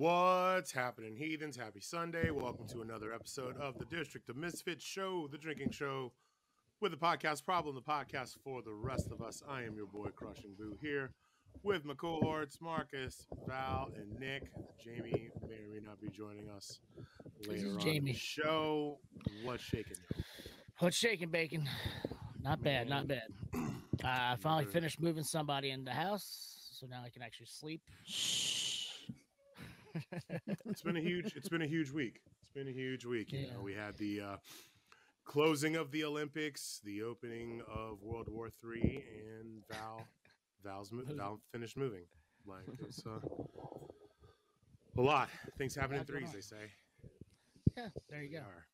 What's happening, heathens? Happy Sunday. Welcome to another episode of the District of Misfits show, the drinking show with the podcast problem, the podcast for the rest of us. I am your boy, Crushing Boo, here with my cohorts, Marcus, Val, and Nick. Jamie may or may not be joining us later on Jamie. the show. What's shaking? What's shaking, bacon? Not bad, not bad. Uh, I finally finished moving somebody in the house, so now I can actually sleep. It's been a huge it's been a huge week it's been a huge week you Yeah. know we had the uh closing of the olympics the opening of world war three and val val's mo- val finished moving like it's uh, a lot things happen in threes they say yeah, there you They go. are.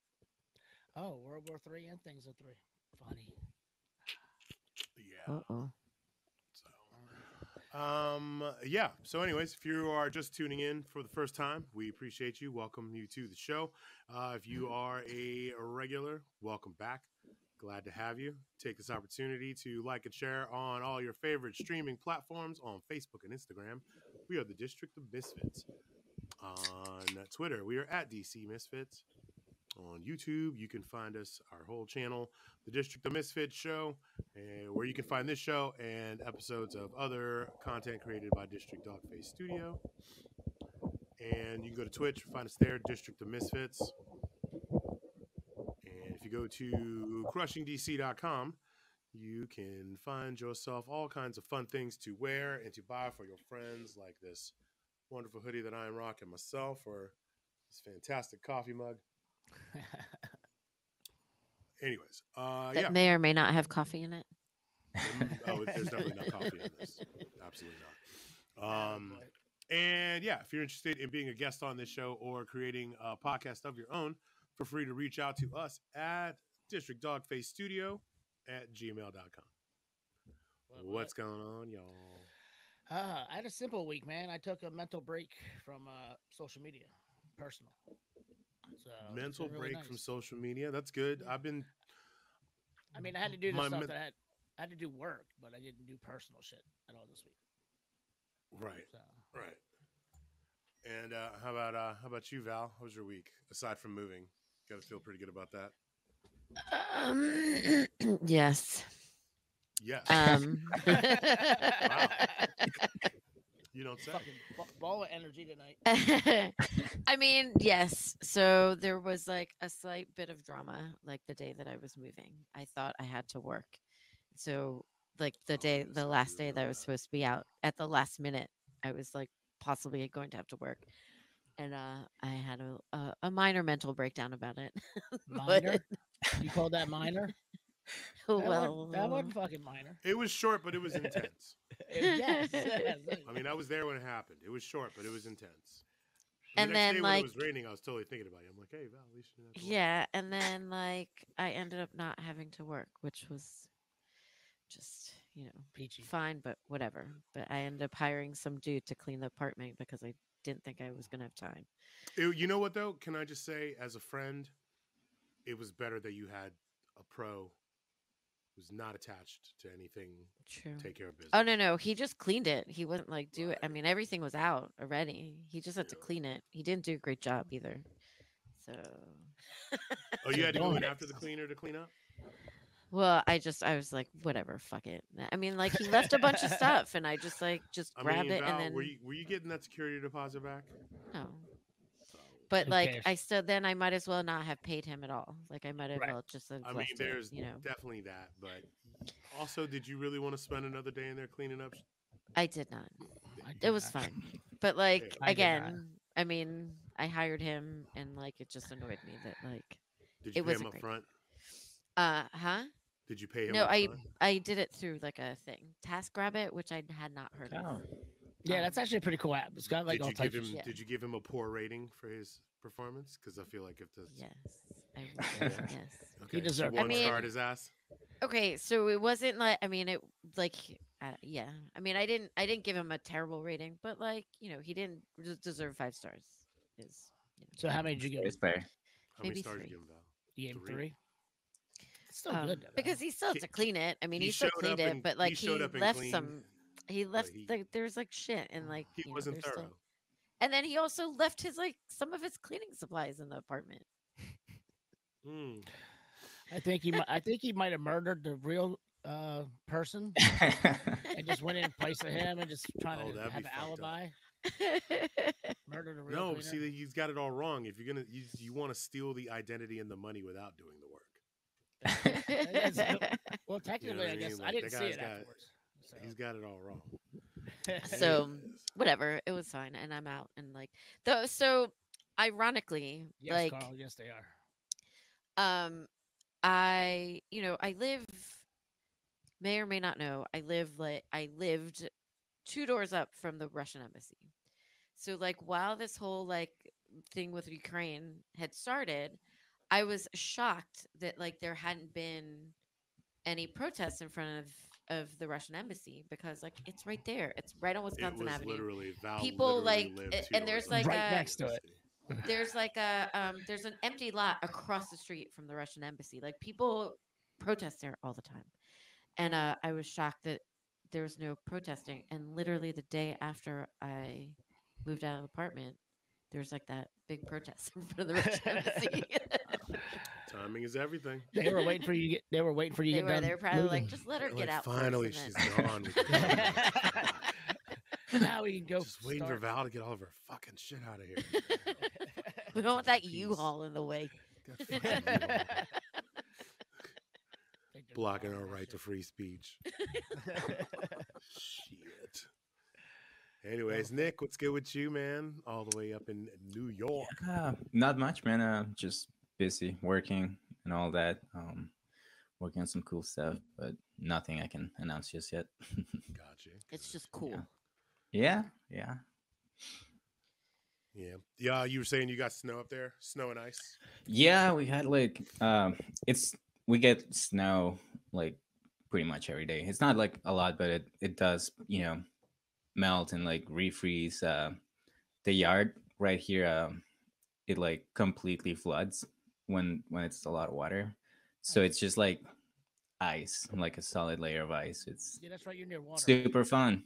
Oh, World War Three and things are three. Funny. yeah Uh-oh. Um, yeah. So, anyways, if you are just tuning in for the first time, we appreciate you. Welcome you to the show. Uh, if you are a regular, welcome back. Glad to have you. Take this opportunity to like and share on all your favorite streaming platforms on Facebook and Instagram. We are the District of Misfits. On Twitter, we are at DC Misfits. On YouTube, you can find us, our whole channel, the District of Misfits Show and where you can find this show and episodes of other content created by District Dogface Studio. And you can go to Twitch, find us there, District of Misfits. And if you go to crushingdc.com, you can find yourself all kinds of fun things to wear and to buy for your friends, like this wonderful hoodie that I am rocking myself, or this fantastic coffee mug. Anyways, uh, That yeah. may or may not have coffee in it. Mm, oh, there's definitely not coffee in this. Absolutely not. Um, and yeah, if you're interested in being a guest on this show or creating a podcast of your own, feel free to reach out to us at District Dogface Studio at gmail.com. What's going on, y'all? Uh, I had a simple week, man. I took a mental break from uh, social media, personal. So it's Mental really break from social media. That's good. I've been I mean, I had to do the my stuff men- that I had, I had to do work, but I didn't do personal shit at all this week. right, So right. And uh, how about uh, how about you, Val? How was your week aside from moving? You Got to feel pretty good about that. Um, yes. Yes. Um, you don't say. fucking ba- ball of energy tonight. I mean, yes. So there was like a slight bit of drama, like the day that I was moving. I thought I had to work. So, like the day, the last day that I was supposed to be out at the last minute, I was like possibly going to have to work. And uh, I had a, a, a minor mental breakdown about it. But- Minor? You called that minor? That well, wasn't, that wasn't fucking minor. It was short, but it was intense. yes. yes. I mean, I was there when it happened. It was short, but it was intense. The And next then, day like- when it was raining, I was totally thinking about you. I'm like, hey, Val, at least you didn't have to work." Yeah, and then like I ended up not having to work, which was just you know Peachy. fine, but whatever. But I ended up hiring some dude to clean the apartment because I didn't think I was gonna have time. It- you know what though? Can I just say, as a friend, it was better that you had a pro who's not attached to anything. True. Take care of business. Oh no no, he just cleaned it. He wouldn't like do it. I mean, everything was out already. He just had to clean it. He didn't do a great job either. So Oh, you had to go in after the cleaner to clean up. well, I just I was like, whatever, fuck it. I mean, like he left a bunch of stuff, and I just like just I grab mean, it Val, and then were you were you getting that security deposit back? no. But like cares? I still then I might as well not have paid him at all. Like I might as Right. well just have I mean, left it, there's you know. definitely that, but also, did you really want to spend another day in there cleaning up? I did not. I It was not. fine. But like I again, I mean, I hired him and like it just annoyed me that like Did you It pay him wasn't up great. front? uh huh? Did you pay him? No, up I front? I did it through like a thing. TaskRabbit, which I had not heard Oh. of. Yeah, that's actually a pretty cool app. It's got like did all you give types him? of Yeah. Did you give him a poor rating for his performance? Because I feel like if the Yes. I would say yes. Okay, deserved so it. I one mean- starred his ass. Okay, so it wasn't like I mean it like uh, yeah. I mean I didn't I didn't give him a terrible rating, but like you know he didn't deserve five stars. Is you know. So how many did you give? It's him? fair. How many maybe stars three. did you give him, Val? You gave Three. three. It's still Um, good though, because he still had to clean it. I mean he he, still cleaned up it, and- but like he, showed up left some. He left he- like there's like shit and like He wasn't there's thorough. still- and then he also left his like some of his cleaning supplies in the apartment. Hmm. I think he. I think he might have murdered the real uh, person and just went in place of him and just trying Oh, to have be an alibi. Murdered a real No, cleaner. see, he's got it all wrong. If you're gonna, you, you want to steal the identity and the money without doing the work. That's no- well, You know technically, what I I guess mean? I didn't that see it got- afterwards. So. He's got it all wrong. so whatever, it was fine, and I'm out. And like though, so ironically, yes, like Carl. Yes, they are. um i you know i live may or may not know i live like i lived two doors up from the russian embassy so like while this whole like thing with ukraine had started i was shocked that like there hadn't been any protests in front of of the russian embassy because like it's right there it's right on It wisconsin was avenue literally Val. People, literally like, lived and there's, like, Right a- next to it. there's like a um there's an empty lot across the street from the Russian embassy. Like people protest there all the time. And uh I was shocked that there was no protesting. And literally the day after I moved out of the apartment, there was like that big protest in front of the Russian embassy. Timing is everything. They were waiting for you to get. They were waiting for you they to were get done. they were probably like, just let her They're get like, out. Finally, she's gone. We can go. now we can go. Just waiting for. Val to get all of her fucking shit out of here. we don't want that Piece. U-Haul in the way. That fucking U-Haul. They did Blocking our that right to free speech. Shit. Anyways, Nick, what's good with you, man? All the way up in New York. Uh, not much, man. Uh, just busy working and all that. Um, working on some cool stuff, but nothing I can announce just yet. Gotcha. It's just cool. yeah, yeah. Yeah. Yeah, you were saying you got snow up there? Snow and ice? Yeah, we had like um it's we get snow like pretty much every day. It's not like a lot, but it it does, you know, melt and like refreeze uh the yard right here um it like completely floods when when it's a lot of water. So it's just like ice, like a solid layer of ice. It's Yeah, that's right. You're near water. super fun.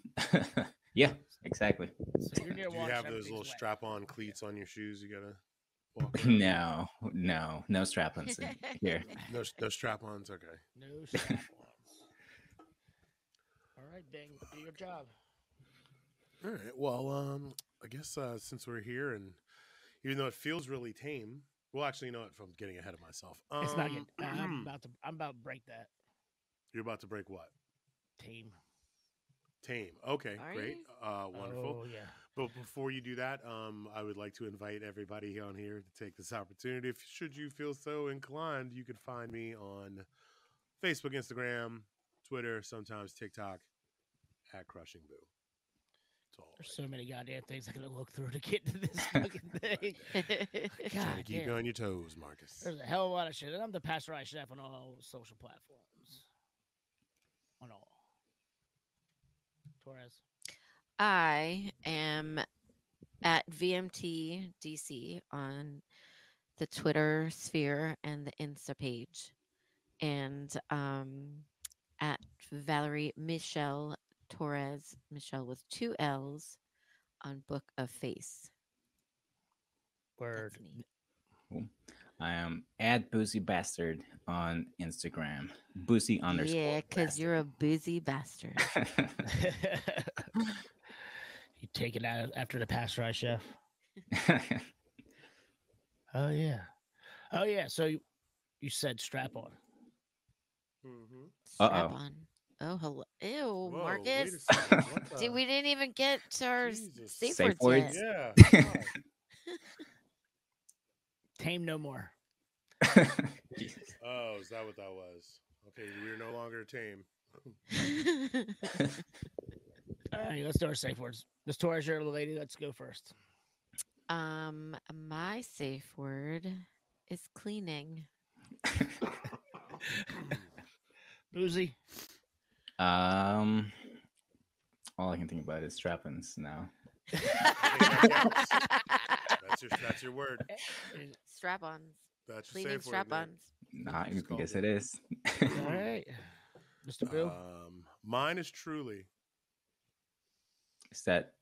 yeah, exactly. So you're near Do you have those little wet. strap on cleats on your shoes you gotta walk around? No, no, no strap-ons in here. No, no strap ons? Okay. No strap-ons. All right, Bing, do your job. All right. Well, um, I guess uh, since we're here, and even though it feels really tame, well, actually, you know what? If I'm getting ahead of myself, um, It's not good. I'm about to. I'm about to break that You're about to break what? team. Tame. Okay, Are great. Uh, wonderful. Oh yeah. But before you do that, um, I would like to invite everybody on here to take this opportunity. If should you feel so inclined, you can find me on Facebook, Instagram, Twitter, sometimes TikTok at Crushing Boo. It's all There's right. so many goddamn things I gotta look through to get to this fucking thing. Trying to keep you on your toes, Marcus. There's a hell of a lot of shit. And I'm the pasteurized chef on all social platforms. On all. Torres. I am at VMT DC on the Twitter sphere and the Insta page, and um, at Valerie Michelle Torres, Michelle with two L's on Book of Face. Word. That's me. I am at Boozy Bastard on Instagram. Boozy underscore. Yeah, because you're a busy bastard. you take it out after the pasteurized chef. you're. Oh yeah. Oh yeah. So you, you said strap on. Mm-hmm. Strap Uh-oh. on. Oh, hello. Ew, Whoa, Marcus. second, what Did the- we didn't even get to our Jesus. safe, Safe words words? yet. Yeah. Tame no more. Oh, is that what that was? Okay, we're no longer tame. All right, let's do our safe words. Miss Torres, you're the lady. Let's go first. um, my safe word is cleaning? Boozy. Um, all I can think about is strap-ins now. That's your that's your word. Strap-ons, That's your cleaning safe word. Strap-ons. Nah, just I called guess it. it is. All right. Mr. Bill. Um, mine is truly. is that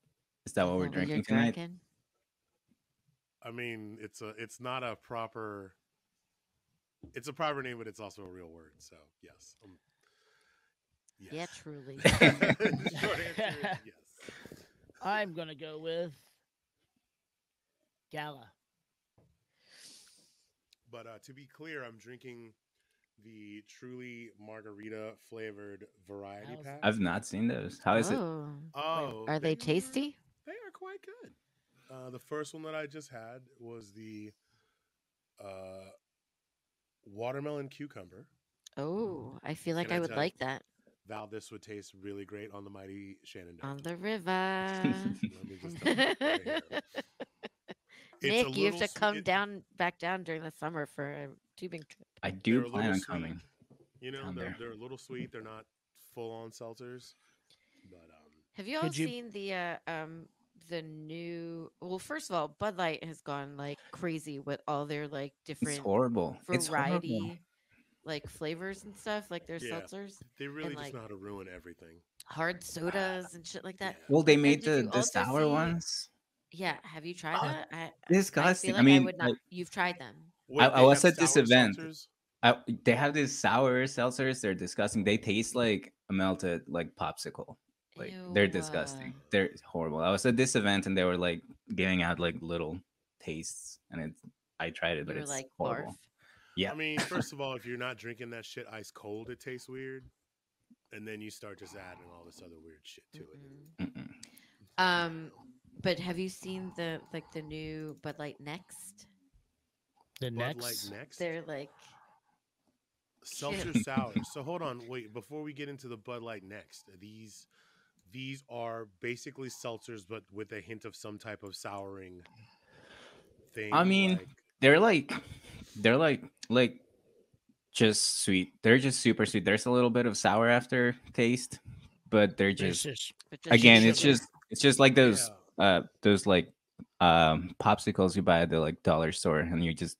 is that what we're Is that you're drinking tonight? drinking? I mean, it's a it's not a proper. It's a proper name, but it's also a real word. So yes. Um, yes. Yeah, truly. Short answer yes. I'm gonna go with Gala. But uh, to be clear, I'm drinking the truly margarita flavored variety How's pack. I've not seen those. How is it? oh. oh, Are they tasty? They are quite good. Uh, the first one that I just had was the uh, watermelon cucumber. Oh, I feel like Can I I would tell like that Val, this would taste really great on the mighty Shenandoah. on the river. Let me just tell you right here. It's a Nick, you have to come it- down back down during the summer for a tubing trip. I They're do plan on sweet. coming. You know, they're, they're a little sweet. They're not full on seltzers, but um, Have you all Could you- seen the uh, um the new? Well, first of all, Bud Light has gone like crazy with all their like It's different horrible. It's horrible. Variety, like flavors and stuff, like their Yeah. seltzers, they really just like- know how to ruin everything. hard sodas and shit like that. Yeah. Well, they And made the, the sour see- ones. Yeah, have you tried Oh, that? I, I Disgusting. feel I, like mean, would not. like, You've tried them. Wait, I they was at this event. seltzers? I, they have these sour seltzers. They're disgusting. They taste like a melted like popsicle. Like they're disgusting. uh, They're horrible. I was at this event and they were like giving out like little tastes, and it. I tried it, You but were it's like horrible. barf. Yeah. I mean, first of all, if you're not drinking that shit ice cold, it tastes weird. And then you start just adding all this other weird shit to it. Mm-mm. Mm-mm. Um, but have you seen the like the new Bud Light Next? The Bud next. Light next. They're like Seltzer sour. So hold on, wait. Before we get into the Bud Light next, these these are basically seltzers, but with a hint of some type of souring thing. I mean, like- They're like, they're like like just sweet. They're just super sweet. There's a little bit of sour after taste, but they're just just- just again. It's sugar. just it's just like those yeah. uh those like um popsicles you buy at the like dollar store and you just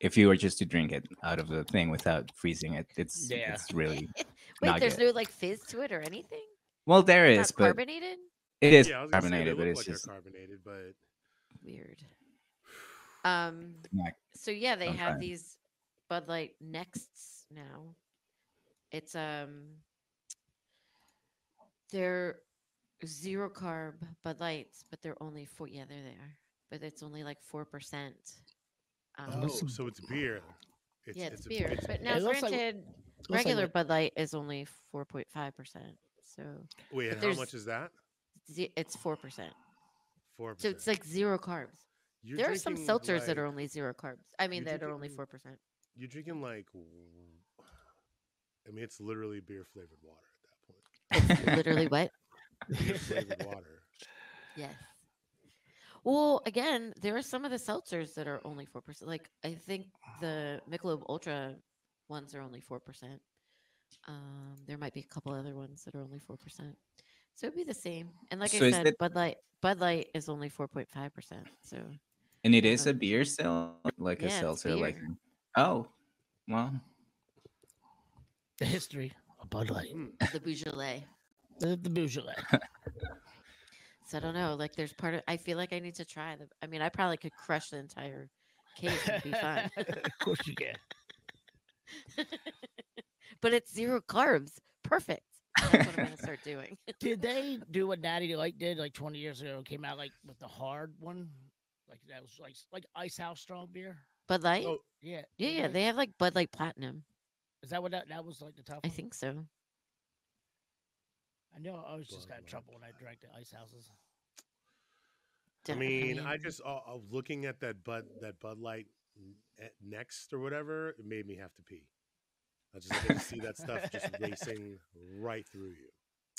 if you were just to drink it out of the thing without freezing it it's Yeah. it's really Wait, not there's good. no like fizz to it or anything. well there It's is not but carbonated. it is yeah, I say, carbonated but it's like just carbonated, but Weird. Um. not So yeah, they Don't have try these Bud Light Nexts now. It's um. They're zero carb Bud Lights, but they're only four. Yeah, they're there, but it's only like four percent. Um, oh, listen- so it's beer. It's, yeah, it's, a- beer. it's but now, It looks like- granted, looks like regular what- Bud Light is only four point five percent. So Wait, and how there's- much is that? ze- it's four percent. Four. So it's like zero carbs. You're there are some drinking, seltzers that are only zero carbs. I mean, you're that are only four percent. You're drinking like. I mean, it's literally beer flavored water at that point. Literally what? Beer flavored water. Yes. Well, again, there are some of the seltzers that are only four percent. Like I think the Michelob Ultra ones are only four percent. Um, there might be a couple other ones that are only four percent. So it'd be the same. And like So I said, it- Bud Light Bud Light is only four point five percent. So and it is a Um, beer still like yeah, a seltzer like oh well the history of Bud Light. Mm. the Beaujolais. The, the Beaujolais. So I don't know. Like there's part of I feel like I need to try the I mean I probably could crush the entire case and be fine. of course you can. but it's zero carbs. Perfect. That's what I'm gonna start doing. Did they do what Natty Light did like 20 years ago? Came out like with the hard one, like that was like like Ice House strong beer. Bud Light? Oh, Yeah, yeah, yeah. They have like Bud Light Platinum. Is that what that that was like the top? I one? think so. I know. I was just Bud got in trouble when I drank the Ice Houses. I mean, I just uh, uh, looking at that Bud that Bud Light next or whatever, it made me have to pee. I just get to see that stuff just racing right through you.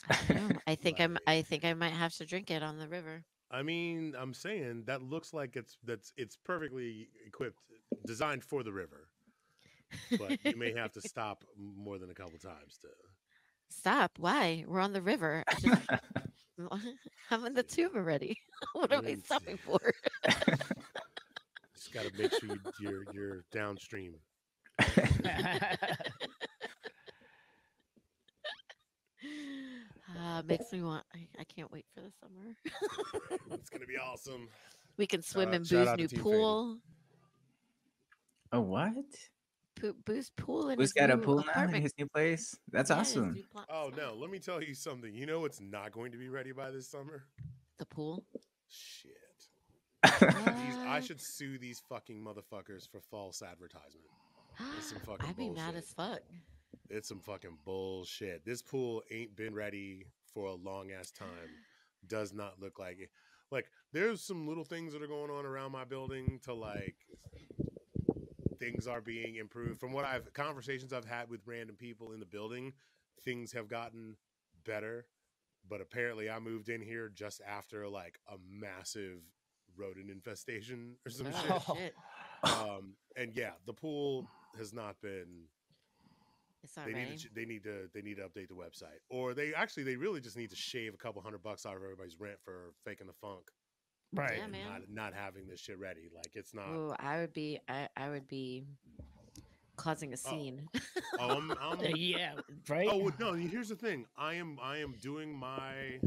I, don't know. I think I'm. I think I might have to drink it on the river. I mean, I'm saying that looks like it's that's it's perfectly equipped, designed for the river. But you may have to stop more than a couple times to. Stop. Why? We're on the river. I just- I'm in the tube already. what are I Mm. stopping for? Just got to make sure you're you're downstream. Uh, makes me want. I, I can't wait for the summer. It's gonna be awesome. we can swim out- in shout Boo's new Team Faded. pool. oh, what? Boo- Boo's pool in Who's his got a new pool now in his new place? That's Yeah, awesome. Oh no, let me tell you something. You know what's not going to be ready by this summer? The pool. Shit. These, I should sue these fucking motherfuckers for false advertisement. Some fucking I'd be mad as fuck. It's some fucking bullshit. This pool ain't been ready for a long ass time. Does not look like it. Like there's some little things that are going on around my building to like things are being improved. From what I've conversations I've had with random people in the building, things have gotten better. But apparently I moved in here just after like a massive rodent infestation or some shit. Oh, shit. Um and yeah, the pool has not been It's not they ready. need to they need to they need to update the website or they actually they really just need to shave a couple hundred bucks out of everybody's rent for faking the funk right. Yeah, man. not, not having this shit ready like it's not Oh, I would be. I, I would be causing a scene. oh i'm, I'm Uh, yeah. Right. oh no here's the thing i am i am doing my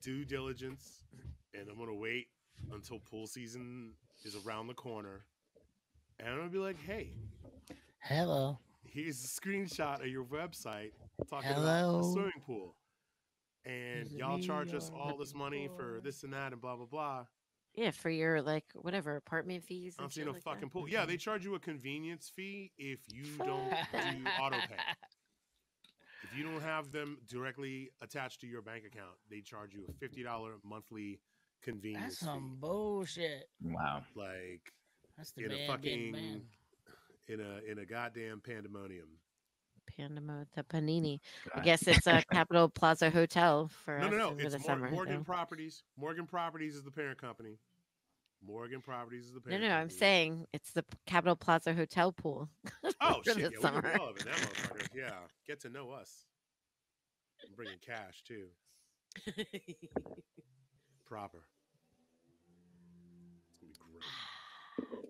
due diligence and i'm gonna wait until pool season is around the corner and i'm gonna be like hey Hello. Here's a screenshot of your website talking about Hello? a swimming pool. And Is it y'all charge us all this money for for? this and that and blah blah blah. yeah, for your like whatever apartment fees. I'm seeing a like fucking that. pool. Yeah, they charge you a convenience fee if you don't do auto pay. If you don't have them directly attached to your bank account, they charge you a fifty dollar monthly convenience That's some fee. bullshit. wow. Like That's the in a man getting fucking man. In a in a goddamn pandemonium. Pandemo, the Panini. I guess it's a Capital Plaza Hotel for No, us no, no. over It's the Mor- summer. Morgan though. Properties. Morgan Properties is the parent company. Morgan Properties is the parent. No, no, I'm saying it's the Capital Plaza Hotel pool. Oh shit! Yeah, we summer. can be it, that motherfucker. Yeah, get to know us. I'm bringing cash too. Proper. It's gonna be great.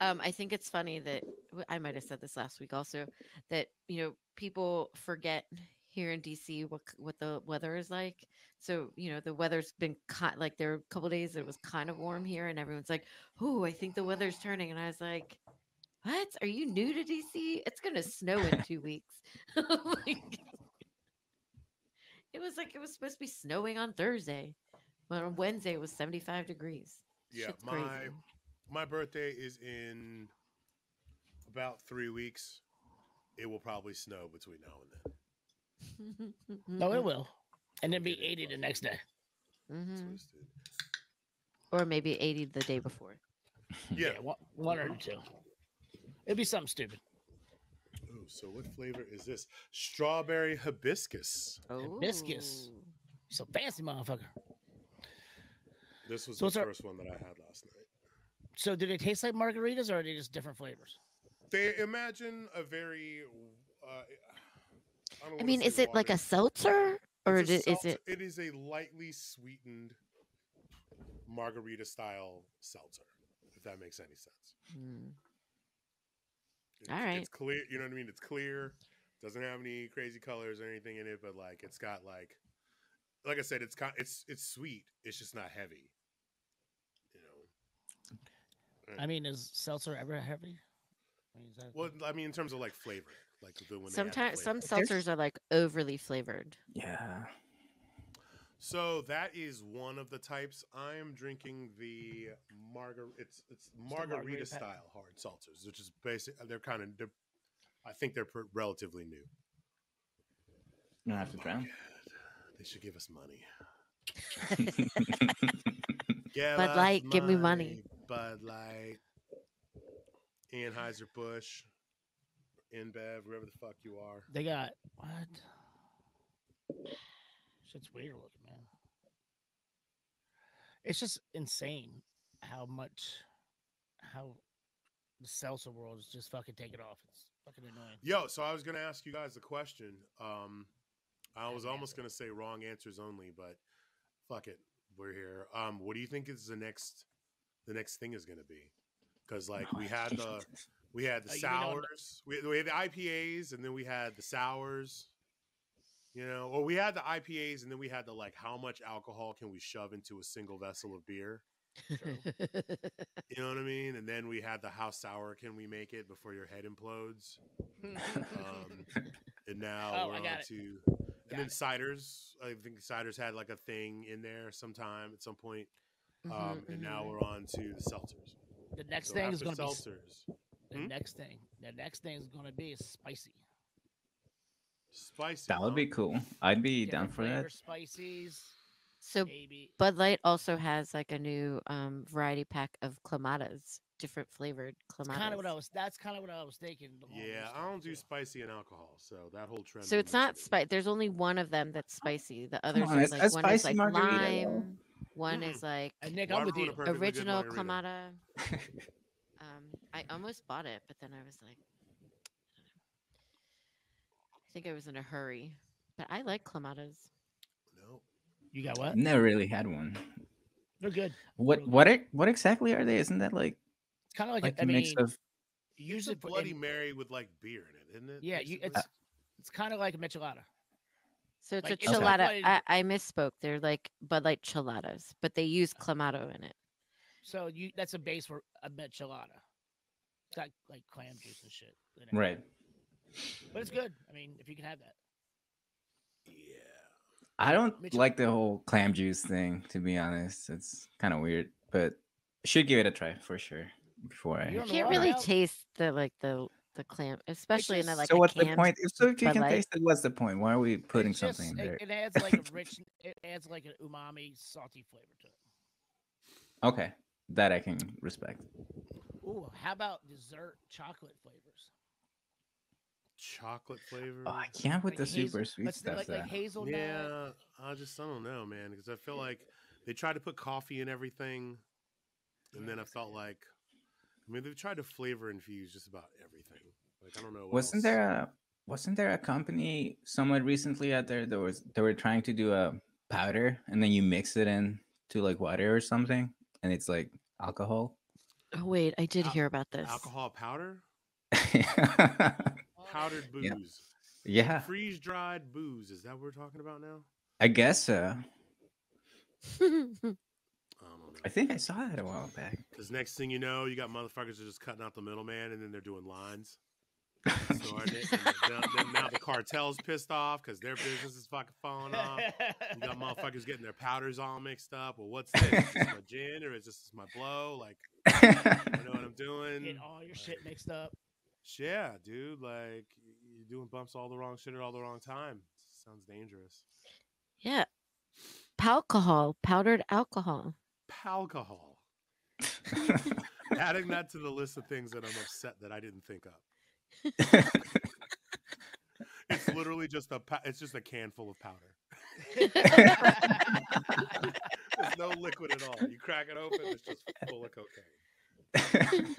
Um, I think it's funny that I might have said this last week also that you know people forget here in DC what what the weather is like. So you know the weather's been like there were a couple days it was kind of warm here, and everyone's like, "Oh, I think the weather's turning," and I was like. What? Are you new to DC? It's gonna snow in two weeks. Like, it was like it was supposed to be snowing on Thursday, but on Wednesday it was 75 degrees. Yeah, Shit's my crazy. My birthday is in about three weeks. It will probably snow between now and then. No, it will. And then be 80 the next day. Mhm. Twisted. Or maybe 80 the day before. Yeah. one, one or two. It'd be something stupid. Ooh, so what flavor is this? Strawberry hibiscus. Hibiscus. Oh. So fancy, motherfucker. This was So the what's our- first one that I had last night. So do they taste like margaritas or are they just different flavors? They imagine a very. Uh, I, don't I mean, is it like a seltzer or It's a is it, is seltzer- it? It is a lightly sweetened margarita style seltzer. If that makes any sense. Hmm. It's, All right. It's clear. You know what I mean? It's clear. Doesn't have any crazy colors or anything in it, but like it's got like, like I said, it's kind. It's it's sweet. It's just not heavy. You know. I mean, is seltzer ever heavy? I mean, is that- Well, I mean, in terms of like flavor, like the when they add the Sometimes some flavor. seltzers are like overly flavored. Yeah. So that is one of the types. I am drinking the margar. It's it's margarita, margarita pa- style hard seltzers, which is basic. They're kind of. They're, I think they're pr- relatively new. You don't have to Oh my drown. They should give us money. Bud Give Bud us Light, give me money. Bud Light, Anheuser Busch, InBev, whoever the fuck you are. They got what? Shit's weird looking, man. It's just insane how much how the seltzer world is just fucking taking off. It's fucking annoying. Yo, so I was gonna ask you guys a question. Um, I was almost gonna say wrong answers only, but fuck it, we're here. Um, what do you think is the next the next thing is gonna be? Because like we had the we had the Uh, you mean on the- sours, we, we had the IPAs, and then we had the sours. You know, or we had the IPAs, and then we had the like, how much alcohol can we shove into a single vessel of beer? You know what I mean? And then we had the how sour can we make it before your head implodes? Um, and now Oh, we're I on it. to and Got then it. ciders. I think ciders had like a thing in there sometime at some point. Um, Mhm, and now mhm. we're on to the seltzers. the next So thing is gonna be seltzers. the Hmm? next thing. The next thing is gonna be spicy. Spicy. That would huh? be cool. I'd be down for that. flavor Spices, so maybe. Bud Light also has like a new um, variety pack of clamatas, different flavored clamatas. Kind of what I was. That's kind of what I was thinking. Yeah, I don't do too. spicy and alcohol, so that whole trend. So it's not with spicy. There's only one of them that's spicy. The others on, are like a one is like margarita, lime. One Mm. is like And Nick, I'm with a you. original margarita? clamata. Um, I almost bought it, but then I was like, I think I was in a hurry. But I like clamatas. No. You got what? Never really had one. They're good. What Really what e- what exactly are they? Isn't that like It's kind of like, like a, a I mix mean, of a usually Bloody in- Mary with like beer in it, isn't it? yeah, you, basically? it's it's kind of like a michelada. So it's Like, a it's Okay. chelada. I, I misspoke. They're like Bud Light cheladas, but they use uh-huh. clamato in it. So you that's a base for a michelada. It's got like clam juice and shit. in it. right? But it's good. I mean, if you can have that. yeah. I don't Mitch- like the whole clam juice thing. To be honest, it's kind of weird, but should give it a try for sure before I. You You don't know can't really How- taste the like the the clam, especially in a just- like so a what's the point? If so, if you can Light. taste it, what's the point? Why are we putting just- something in there? it adds like a rich. It adds like an umami, salty flavor to it. Okay, that I can respect. Ooh, how about dessert chocolate flavors? Chocolate flavor. Oh, I can't with Like the hazel- super sweet Let's stuff. like, like hazelnut. Yeah, I just I don't know, man, because I feel like they tried to put coffee in everything, and then I felt like, I mean, they've tried to flavor infuse just about everything. Like I don't know. What wasn't else. there a wasn't there a company somewhat recently out there that was they were trying to do a powder and then you mix it in to like water or something and it's like alcohol Oh wait, I did Al- hear about this. alcohol powder? Powdered Yeah. booze. yeah Freeze dried booze. Is that what we're talking about now? i guess so I i think i saw that a while back Because next thing you know, you got motherfuckers are just cutting out the middleman, and then they're doing lines. Snorting it, and then, then now the cartel's pissed off because their business is fucking falling off. You got motherfuckers getting their powders all mixed up. Well, what's this? Is this my gin or is this my blow? Like, you know what I'm doing? Get all your shit mixed up. Yeah, dude. Like, you're doing bumps all the wrong shit at all the wrong time. Sounds dangerous. yeah. Alcohol, powdered alcohol. Alcohol. Adding that to the list of things that I'm upset that I didn't think of. It's literally just a it's just a can full of powder. There's no liquid at all. You crack it open, it's just full of cocaine.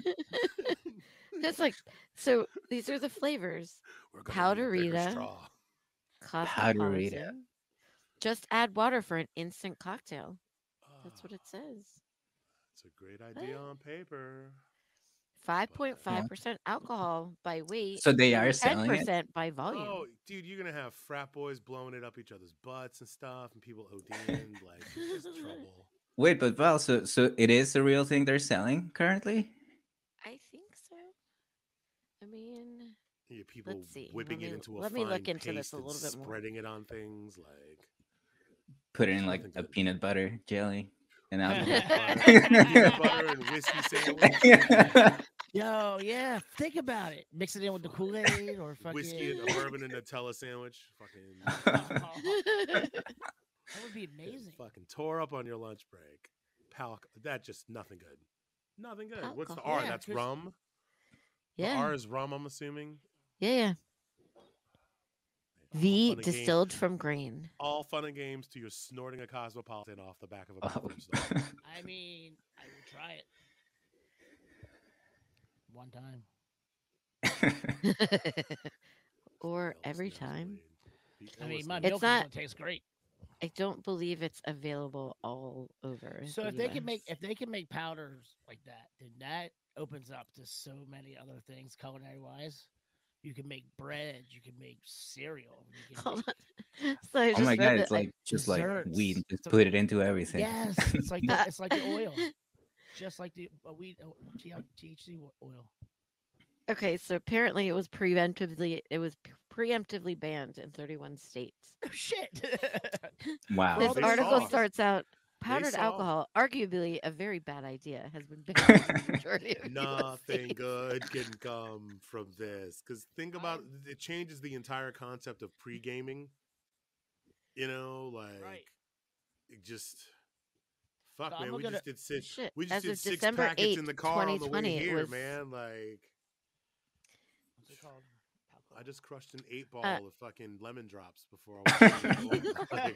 That's like so. These are the flavors: We're gonna need a bigger Powderita. Powderita. Just add water for an instant cocktail. That's what it says. It's a great idea on paper. Five point five percent alcohol by weight. so they are ten selling it percent by volume. Oh, dude, you're gonna have frat boys blowing it up each other's butts and stuff, and people ODing. like, it's just trouble. wait but well so so it is the real thing they're selling currently I think so. I mean, Yeah, people Let's see. whipping Let it into a let me look into this a little bit more. Spreading it on things like put it in like a that- peanut butter jelly and Peanut alcohol peanut butter and whiskey sandwich, Yo, yeah. Think about it. Mix it in with the Kool Aid or fucking. whiskey and a bourbon and Nutella sandwich. Fucking, that would be amazing. fucking tore up on your lunch break. Pal, that just nothing good. Nothing good. What's the R? Yeah, That's 'cause- rum. The yeah, R is rum. I'm assuming. Yeah, yeah, yeah. V games. distilled from grain. All fun and games to your snorting a cosmopolitan off the back of a Oh. bathroom stall. I mean, I will try it one time. or every time. I mean, my knows It's milk not- is gonna taste great. I don't believe it's available all over. So the if they can make if they can make powders like that, then that opens up to so many other things culinary wise. You can make bread. You can make cereal. You can make. So I oh my god, it's I- like just like desserts. weed, just put it into everything. yes, it's like the, it's like the oil, just like the uh, weed uh, THC oil. Okay, so apparently it was preemptively it was preemptively banned in 31 states. Oh shit! wow. This article starts out powdered saw. alcohol, arguably a very bad idea, has been banned the majority of Nothing good can come from this. Because think about it changes the entire concept of pre gaming. You know, like it just fuck, So man. We just did six. We just did six December packets in the car on the way here, was- man. Like What's it called? I just crushed an eight ball Uh, of fucking lemon drops before I went. to bed.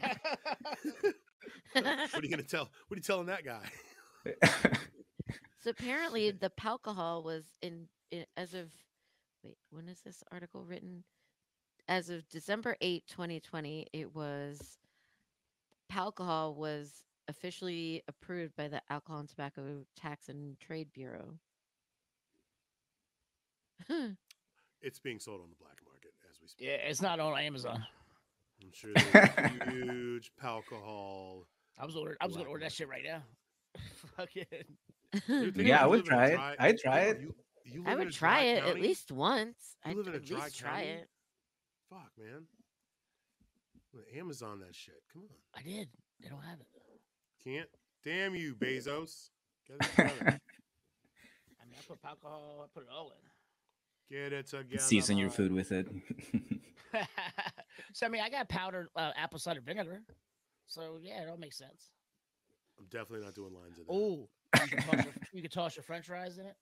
Like, what are you gonna tell? What are you telling that guy? So apparently the alcohol was in, in as of wait, when is this article written? As of December 8, 2020, it was alcohol was officially approved by the Alcohol and Tobacco Tax and Trade Bureau. It's being sold on the black market as we speak. yeah, it's not on Amazon. I'm sure there's huge alcohol. I was order. I was gonna Black order that shit right now. Fucking. Dude, Yeah, I would live in a try it. dry- I'd try it. you- you I would try dry it at least once. You I'd live in a at dry least try it. Fuck, man. Amazon that shit. Come on. I did. They don't have it. Can't. Damn you, Bezos. Get it together. I mean, I put alcohol. I put it all in. Get it together. Season your food with it. so I mean, I got powdered uh, apple cider vinegar. So yeah, it all makes sense. I'm definitely not doing lines in that. Oh, you can toss your, you can toss your French fries in it.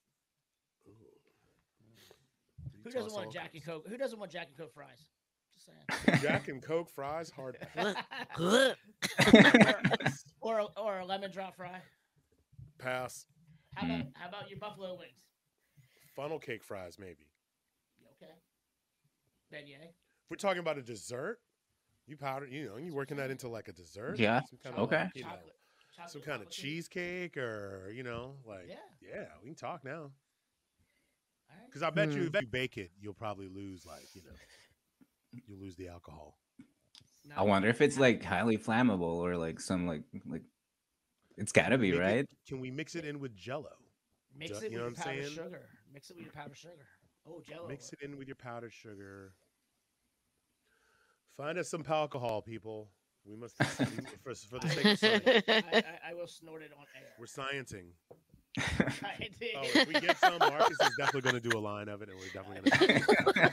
Who doesn't want Jack and. Coke? Who doesn't want Jack and Coke fries? Just saying. Jack and Coke fries, hard or a, or a lemon drop fry. pass. How about how about your buffalo wings? Funnel cake fries, maybe. Okay. Beignet. If we're talking about a dessert, you powder, you know, you working that into like a dessert. Yeah, Some kind okay. Of like, you know, Chocolate. chocolate some kind of chocolate cake. cheesecake or, you know, like, Yeah. yeah, we can talk now. All right. Because I bet you Hmm. if you bake it, you'll probably lose, like, you know, you'll lose the alcohol. Now, I wonder if it's like highly flammable or like some like like it's gotta be Make it- right. can we mix it in with Jello? Mix ju- it you know with what your I'm powdered saying? sugar. Mix it with your powdered sugar. Oh, Jello. Mix it in with your powdered sugar. Find us some alcohol, people. We must for, for the sake of science. I, I, I will snort it on air. We're sciencing. I did. Oh, if we get some, Marcus is definitely going to do a line of it, and we're definitely going to.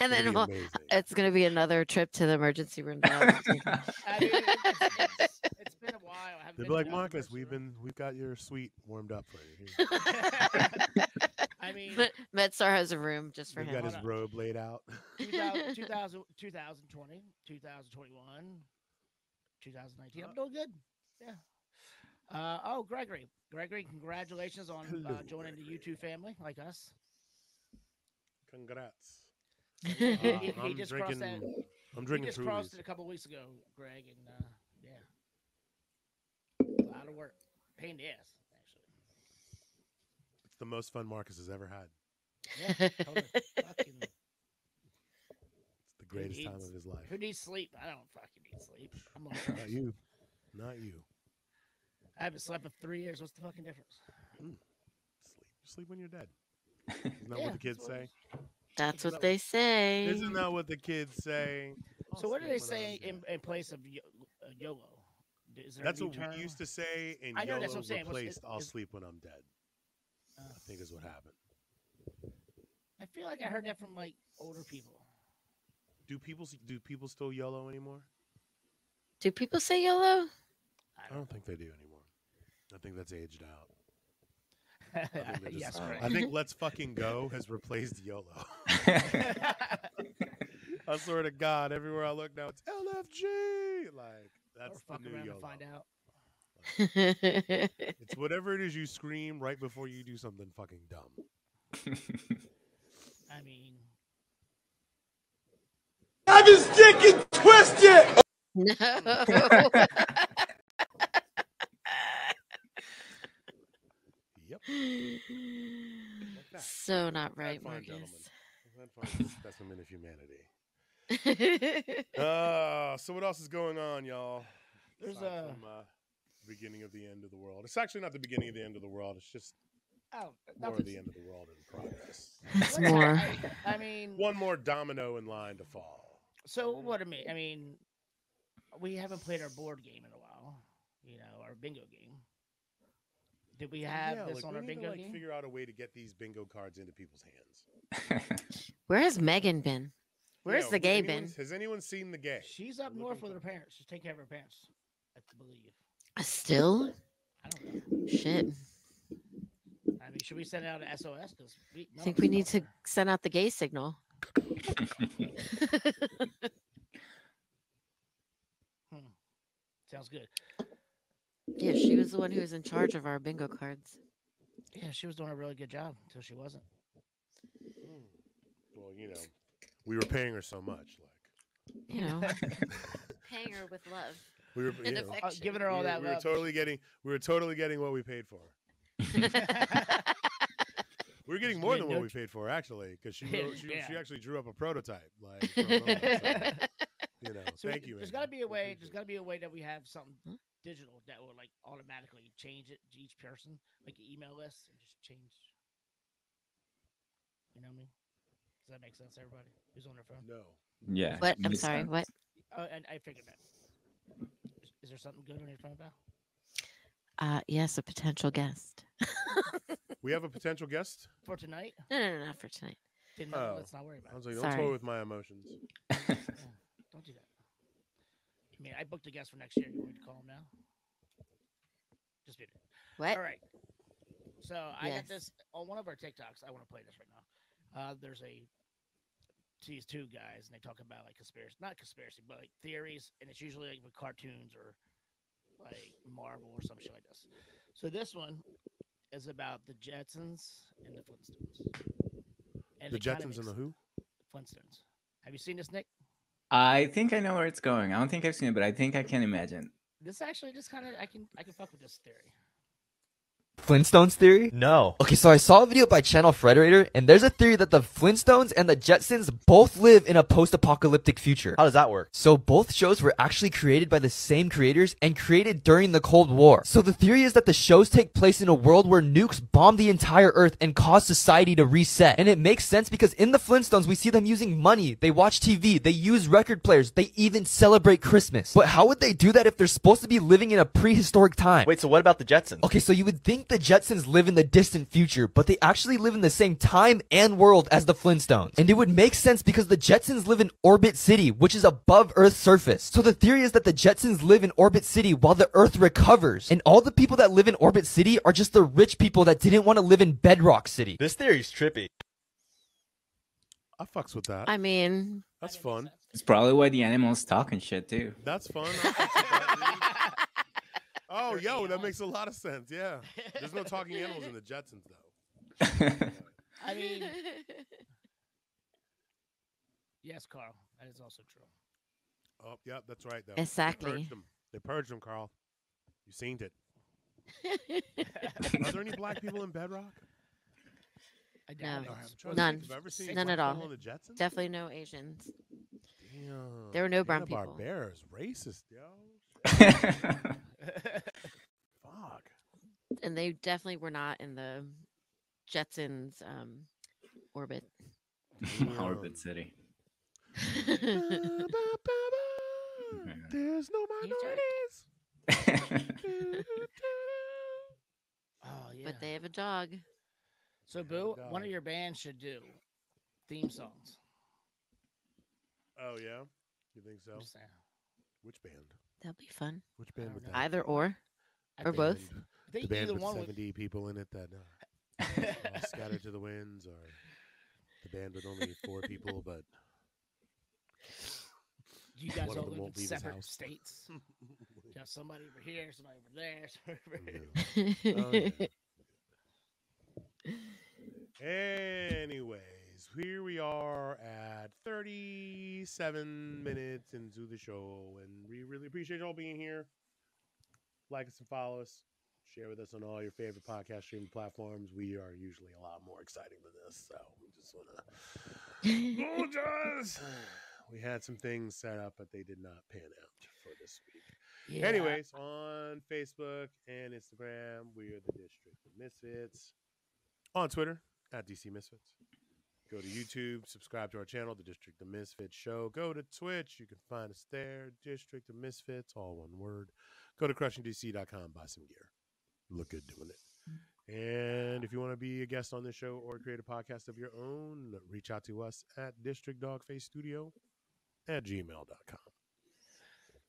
and then we'll, it's going to be another trip to the emergency room. to have it taken. I mean, it's, it's, it's been a while. I They'll been be like, Marcus, we've room." been we've got your suite warmed up for you. Here. I mean, MedStar has a room just for We've him. got his Hold robe laid out. 2000, 2000, 2020, 2021, 2019. I'm doing good. Yeah. Uh, oh, Gregory. Gregory, congratulations on uh, Hello, joining the YouTube family like us. Congrats. He, Uh, he- he I'm just drinking. crossed that. I'm drinking. He just crossed it a couple weeks ago, Greg, and uh, yeah, a lot of work, pain in the ass, actually. It's the most fun Marcus has ever had. Yeah, totally. Fucking- It's the greatest time of his life. who needs sleep? I don't fucking need sleep. I'm on Not you. Not you. I haven't slept in three years. What's the fucking difference? Sleep. Sleep when you're dead. Isn't that Yeah, what the kids that's what say? it That's what they say. Isn't that what the kids say? So what do they when I'm say in, in place of yo- uh, YOLO? Is there That's what term? we used to say, and I know, that's YOLO what I'm saying. What's- replaced is- "I'll is- sleep when I'm dead." Uh, I think is what happened. I feel like I heard that from like older people. Do people do people still YOLO anymore? Do people say YOLO? I don't think they do anymore. I think that's aged out. I I think, they're yes, just- Uh, I think "Let's fucking go" has replaced YOLO. I swear to God, everywhere I look now, it's LFG. Like or that's the new around YOLO. and find out. It's whatever it is you scream right before you do something fucking dumb. I mean, Have his dick and twist it! no. Yep. so not right, fine, Marcus. gentlemen. That fine specimen of humanity. Uh, so what else is going on, y'all? There's Aside a- from, uh, beginning of the end of the world. It's actually not the beginning of the end of the world. It's just oh, more of the end of the world in progress. it's more. I mean, One more domino in line to fall. so what I mean, I mean, we haven't played our board game in a while. You know, our bingo game. Did we have Yeah, this like, on we our need to, bingo like, game? Figure out a way to get these bingo cards into people's hands. Where has Megan been? Where's Yo, the gay anyone- been? Has anyone seen the gay? She's up north with her parents. She's taking care of her parents. I believe. Uh, Still? I don't know. Shit. I mean, should we send out an SOS? Because we I think we need to send out the gay signal. Sounds good. Yeah, she was the one who was in charge of our bingo cards. Yeah, she was doing a really good job until she wasn't. Hmm. Well, you know, we were paying her so much. Like You know, paying her with love. we were, And you know, Uh, affection. giving her all we were, that we were totally getting we were totally getting what we paid for. We were getting more than what we paid for actually, because she, wrote, she she actually drew up a prototype. Like, moment, so, you know, So thank you. There's Amy. got to be a way. There's got to be a way that we have something Hmm? digital that will like automatically change it to each person, like an email list, and just change. You know what I mean? Does that make sense, everybody who's on their phone? No. yeah. What? I'm sorry. sense. What? Oh, and I figured that. Is, is there something good on your phone, Val? Uh, yes, a potential guest. We have a potential guest. For tonight? No, no, no, not for tonight. Then no, Oh. let's not worry I about was it. like, don't toy with my emotions. Yeah, don't do that. I mean, I booked a guest for next year. You want me to call him now? Just do that. What? All right. So I Yes. got this on one of our TikToks. I want to play this right now. Uh, there's a these two guys, and they talk about like conspiracy, not conspiracy, but like theories, and it's usually like with cartoons or like Marvel or some shit like this. So this one is about the Jetsons and the Flintstones. And The it kinda Jetsons and the makes- Who? Flintstones. Have you seen this, Nick? I think I know where it's going. I don't think I've seen it, but I think I can imagine. This actually just kind of I can I can fuck with this theory. Flintstones theory? No. Okay, so I saw a video by Channel Frederator, and there's a theory that the Flintstones and the Jetsons both live in a post-apocalyptic future. How does that work? So both shows were actually created by the same creators and created during the Cold War. So the theory is that the shows take place in a world where nukes bomb the entire Earth and cause society to reset. And it makes sense because in the Flintstones, we see them using money, they watch TV, they use record players, they even celebrate Christmas. But how would they do that if they're supposed to be living in a prehistoric time? Wait, so what about the Jetsons? Okay, so you would think the Jetsons live in the distant future, but they actually live in the same time and world as the Flintstones. And it would make sense because the Jetsons live in Orbit City, which is above Earth's surface. So the theory is that the Jetsons live in Orbit City while the Earth recovers. And all the people that live in Orbit City are just the rich people that didn't want to live in Bedrock City. This theory's trippy. I fucks with that. I mean, That's fun. It's probably why the animals talk and shit too. That's fun. I fucks with that, dude. Oh, They're yo, that makes a lot of sense. Yeah. There's no talking animals in the Jetsons, though. I mean, yes, Carl, that is also true. Oh, yeah, that's right, though. They Exactly. purged them. They purged them, Carl. You seen it. Are there any black people in Bedrock? I No. it. I'm trying to None. Have ever seen None at all. the Jetsons? definitely no Asians. Damn. There were no brown people. Barbera racist, yo. Fuck. And they definitely were not in the Jetsons um, orbit. Orbit City. There's no minorities. oh yeah. But they have a dog. so Boo, one of your bands should do theme songs. Oh yeah, you think so? I'm just saying. Which band? That'll be fun. Which band would that? Either or. I Or think- both. Band- I think the band either with one would. seventy people in it that uh, all scattered to the winds, or the band with only four people but You guys One of all them live in won't leave his separate house. states. You have somebody over here, somebody over there. somebody over Yeah. there. Oh, yeah. Here we are at 37 minutes into the show, and we really appreciate y'all being here. Like us and follow us. Share with us on all your favorite podcast streaming platforms. We are usually a lot more exciting than this, so we just want to apologize. We had some things set up, but they did not pan out for this week. Yeah, Anyways, on Facebook and Instagram, we are the District of Misfits. On Twitter, at DC Misfits. Go to YouTube, subscribe to our channel, the District of Misfits Show. Go to Twitch, you can find us there, District of Misfits, all one word. Go to crushingdc.com, buy some gear. Look good doing it. And if you want to be a guest on this show or create a podcast of your own, reach out to us at District Dogface Studio at gmail.com.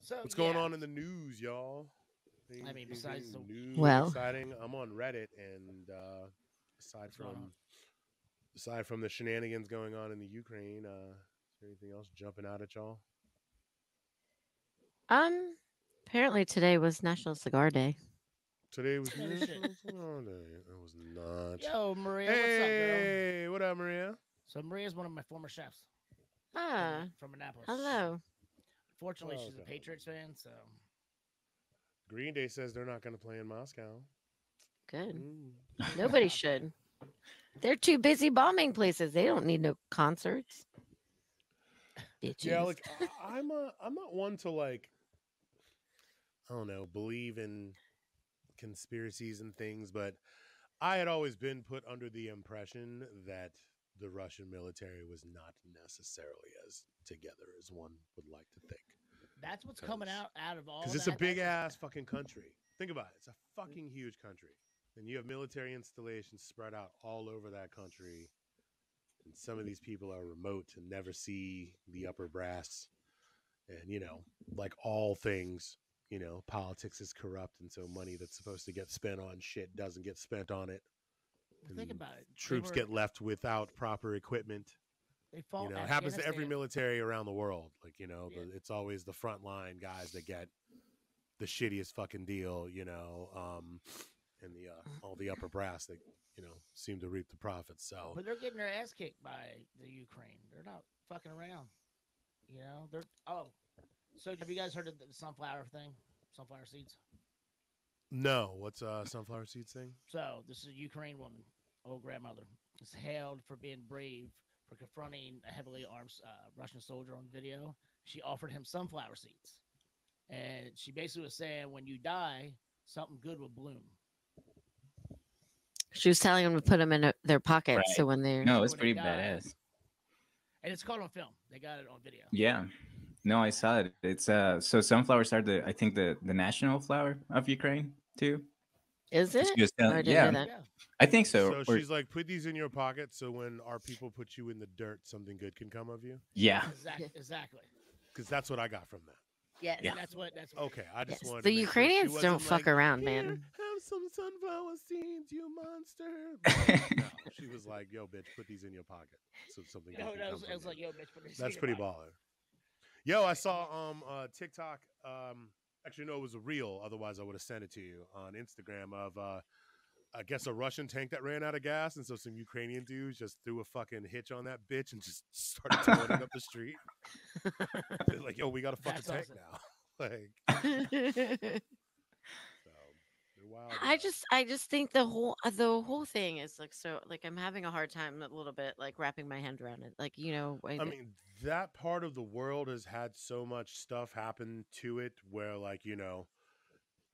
So What's going yeah, on in the news, y'all? I mean, besides the- news Well- exciting. I'm on Reddit, and uh, aside What's going from on? Aside from the shenanigans going on in the Ukraine, uh, is there anything else jumping out at y'all? um, apparently today was National Cigar Day. Today was Oh, National. Cigar Day. It was not. Yo, Maria, what's up, girl? hey, what up, Maria? So Maria's one of my former chefs from- Ah, from Annapolis. hello. Fortunately, she's a Patriots fan, so Green Day says they're not going to play in Moscow. Good. Mm. Nobody should. They're too busy bombing places. They don't need no concerts. Bitches. Yeah, like I- I'm a I'm not one to like I don't know, believe in conspiracies and things, but I had always been put under the impression that the Russian military was not necessarily as together as one would like to think. that's what's coming out out of all. Because it's a big ass fucking country. Think about it. It's a fucking huge country. And you have military installations spread out all over that country. And some of these people are remote and never see the upper brass. And, you know, like all things, you know, politics is corrupt. And so money that's supposed to get spent on shit doesn't get spent on it. Well, Think about it. Troops were- get left without proper equipment They fought you know, it happens to every military around the world. Like, you know, Yeah. the, it's always the frontline guys that get the shittiest fucking deal, you know, um, and the uh, all the upper brass that you know seem to reap the profits. So But they're getting their ass kicked by the Ukraine. They're not fucking around. You know, they're oh. So have you guys heard of the sunflower thing? Sunflower seeds. no, what's uh sunflower seeds thing? So this is a Ukraine woman, old grandmother, is hailed for being brave for confronting a heavily armed uh, Russian soldier on video. She offered him sunflower seeds, and she basically was saying, "When you die, something good will bloom." She was telling them to put them in a, their pockets Right. so when they're No, it's pretty die. badass. And it's caught on film. They got it on video. Yeah. No, I saw it. It's uh so sunflowers are the I think the the national flower of Ukraine too. is it? She was telling- I yeah. Yeah. I think so. So, or- she's like, put these in your pocket, so when our people put you in the dirt, something good can come of you. yeah. Exactly. Exactly. Because that's what I got from that. Yes. Yeah. That's what. That's what. Okay, I just Yes, wanted the to make sure Ukrainians don't fuck like, around, man. Have some sunflower seeds, you monster. no, she was like, "Yo, bitch, put these in your pocket." So something. No, can no, it come was, from it was like, yo, bitch, put this in That's your pretty pocket. baller. Yo, I saw um uh TikTok um actually no it was a reel otherwise I would have sent it to you on Instagram of uh I guess a Russian tank that ran out of gas and so some Ukrainian dudes just threw a fucking hitch on that bitch and just started towing it up the street. They're like, yo, we got a fucking That's tank awesome. now. like so they're wild. I just I just think the whole uh, the whole thing is like so like I'm having a hard time a little bit like wrapping my hand around it. Like you know, I mean, that part of the world has had so much stuff happen to it where, like, you know,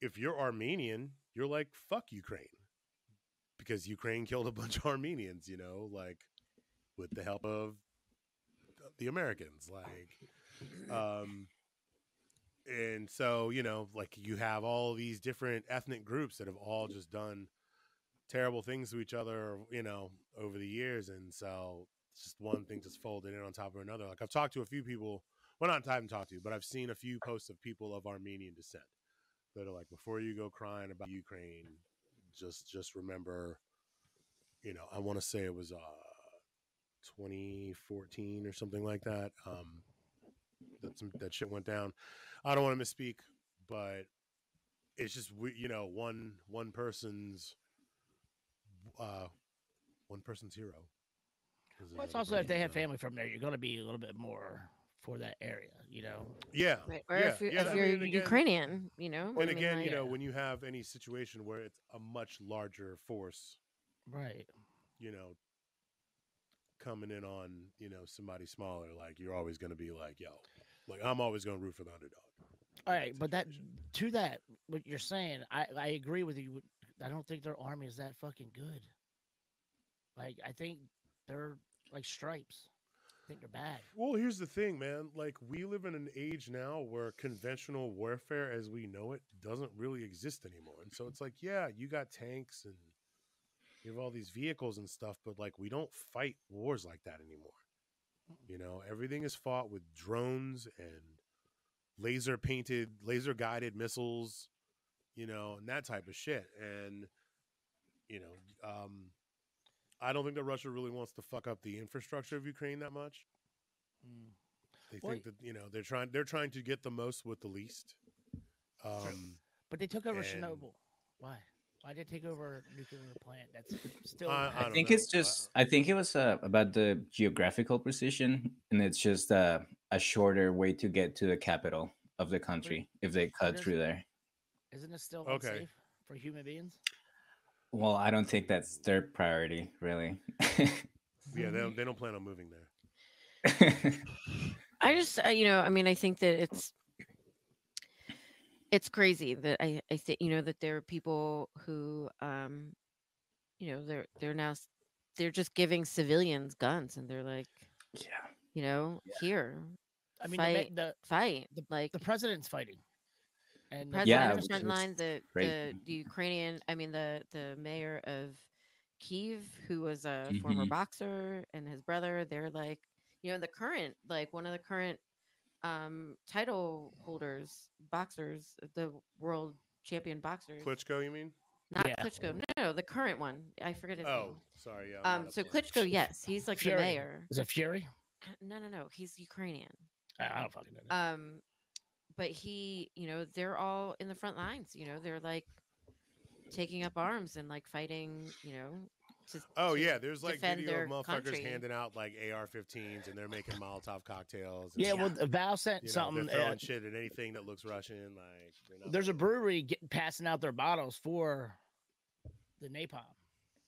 if you're Armenian, you're like, fuck Ukraine. Because Ukraine killed a bunch of Armenians, you know, like with the help of the Americans. Like, um, and so, you know, like you have all these different ethnic groups that have all just done terrible things to each other, you know, over the years. And so just one thing just folded in on top of another. Like I've talked to a few people, well, not I haven't talked to, you, but I've seen a few posts of people of Armenian descent that are like, before you go crying about Ukraine, just just remember, you know, I want to say it was uh 2014 or something like that. Um, that some that shit went down. I don't want to misspeak, but it's just we, you know, one one person's uh one person's hero. Well, it's also if they have family from there, you're going to be a little bit more for that area, you know. Yeah. Right. Or yeah, if you're, yeah, if I you're mean, again- Ukrainian, you know. I And mean, again, like- you know, yeah. when you have any situation where it's a much larger force, Right. you know, coming in on, you know, somebody smaller, like you're always going to be like, yo, like I'm always going to root for the underdog. All right, but that to that what you're saying, I I agree with you. I don't think their army is that fucking good. Like I think they're like stripes. Think they're bad. Well, here's the thing, man. Like we live in an age now where conventional warfare as we know it doesn't really exist anymore. And so it's like, yeah, you got tanks and you have all these vehicles and stuff, but like we don't fight wars like that anymore. You know, everything is fought with drones and laser painted, laser guided missiles, you know, and that type of shit. And you know, um I don't think that Russia really wants to fuck up the infrastructure of Ukraine that much. Mm. They Well, think that you know they're trying they're trying to get the most with the least. Um, But they took over And- Chernobyl. Why? Why did they take over a nuclear plant? That's still. I- I I think know. it's just. I think it was uh, about the geographical precision, and it's just uh, a shorter way to get to the capital of the country if they cut through there. Isn't it still Okay. unsafe for human beings? Well, I don't think that's their priority, really. yeah, they don't, they don't plan on moving there. I just, uh, you know, I mean, I think that it's it's crazy that I, I think, you know, that there are people who, um, you know, they're they're now they're just giving civilians guns, and they're like, yeah. you know, here, I mean, fight, ma- the fight, the- like the president's fighting. And the president Yeah, on the front line, the the the Ukrainian, I mean, the the mayor of Kiev, who was a former Mhm. boxer, and his brother, they're like, you know, the current, like one of the current um title holders, boxers, the world champion boxers. Klitschko, you mean? Not Yeah. Klitschko, no, no, the current one. I forget his Oh, name. Oh, sorry. Yeah. I'm Um, so up on it. Klitschko, yes, he's like Fury. the mayor. Is it Fury? No, no, no, he's Ukrainian. I I don't fucking know. Um, but he, you know, they're all in the front lines. You know, they're like taking up arms and like fighting. You know, to, Oh to yeah, there's like video of motherfuckers country. handing out like AR-15s and they're making Molotov cocktails. and yeah, stuff. well, Val sent you know, something. they're throwing uh, shit at anything that looks Russian. Like they're there's a brewery get, passing out their bottles for the napalm.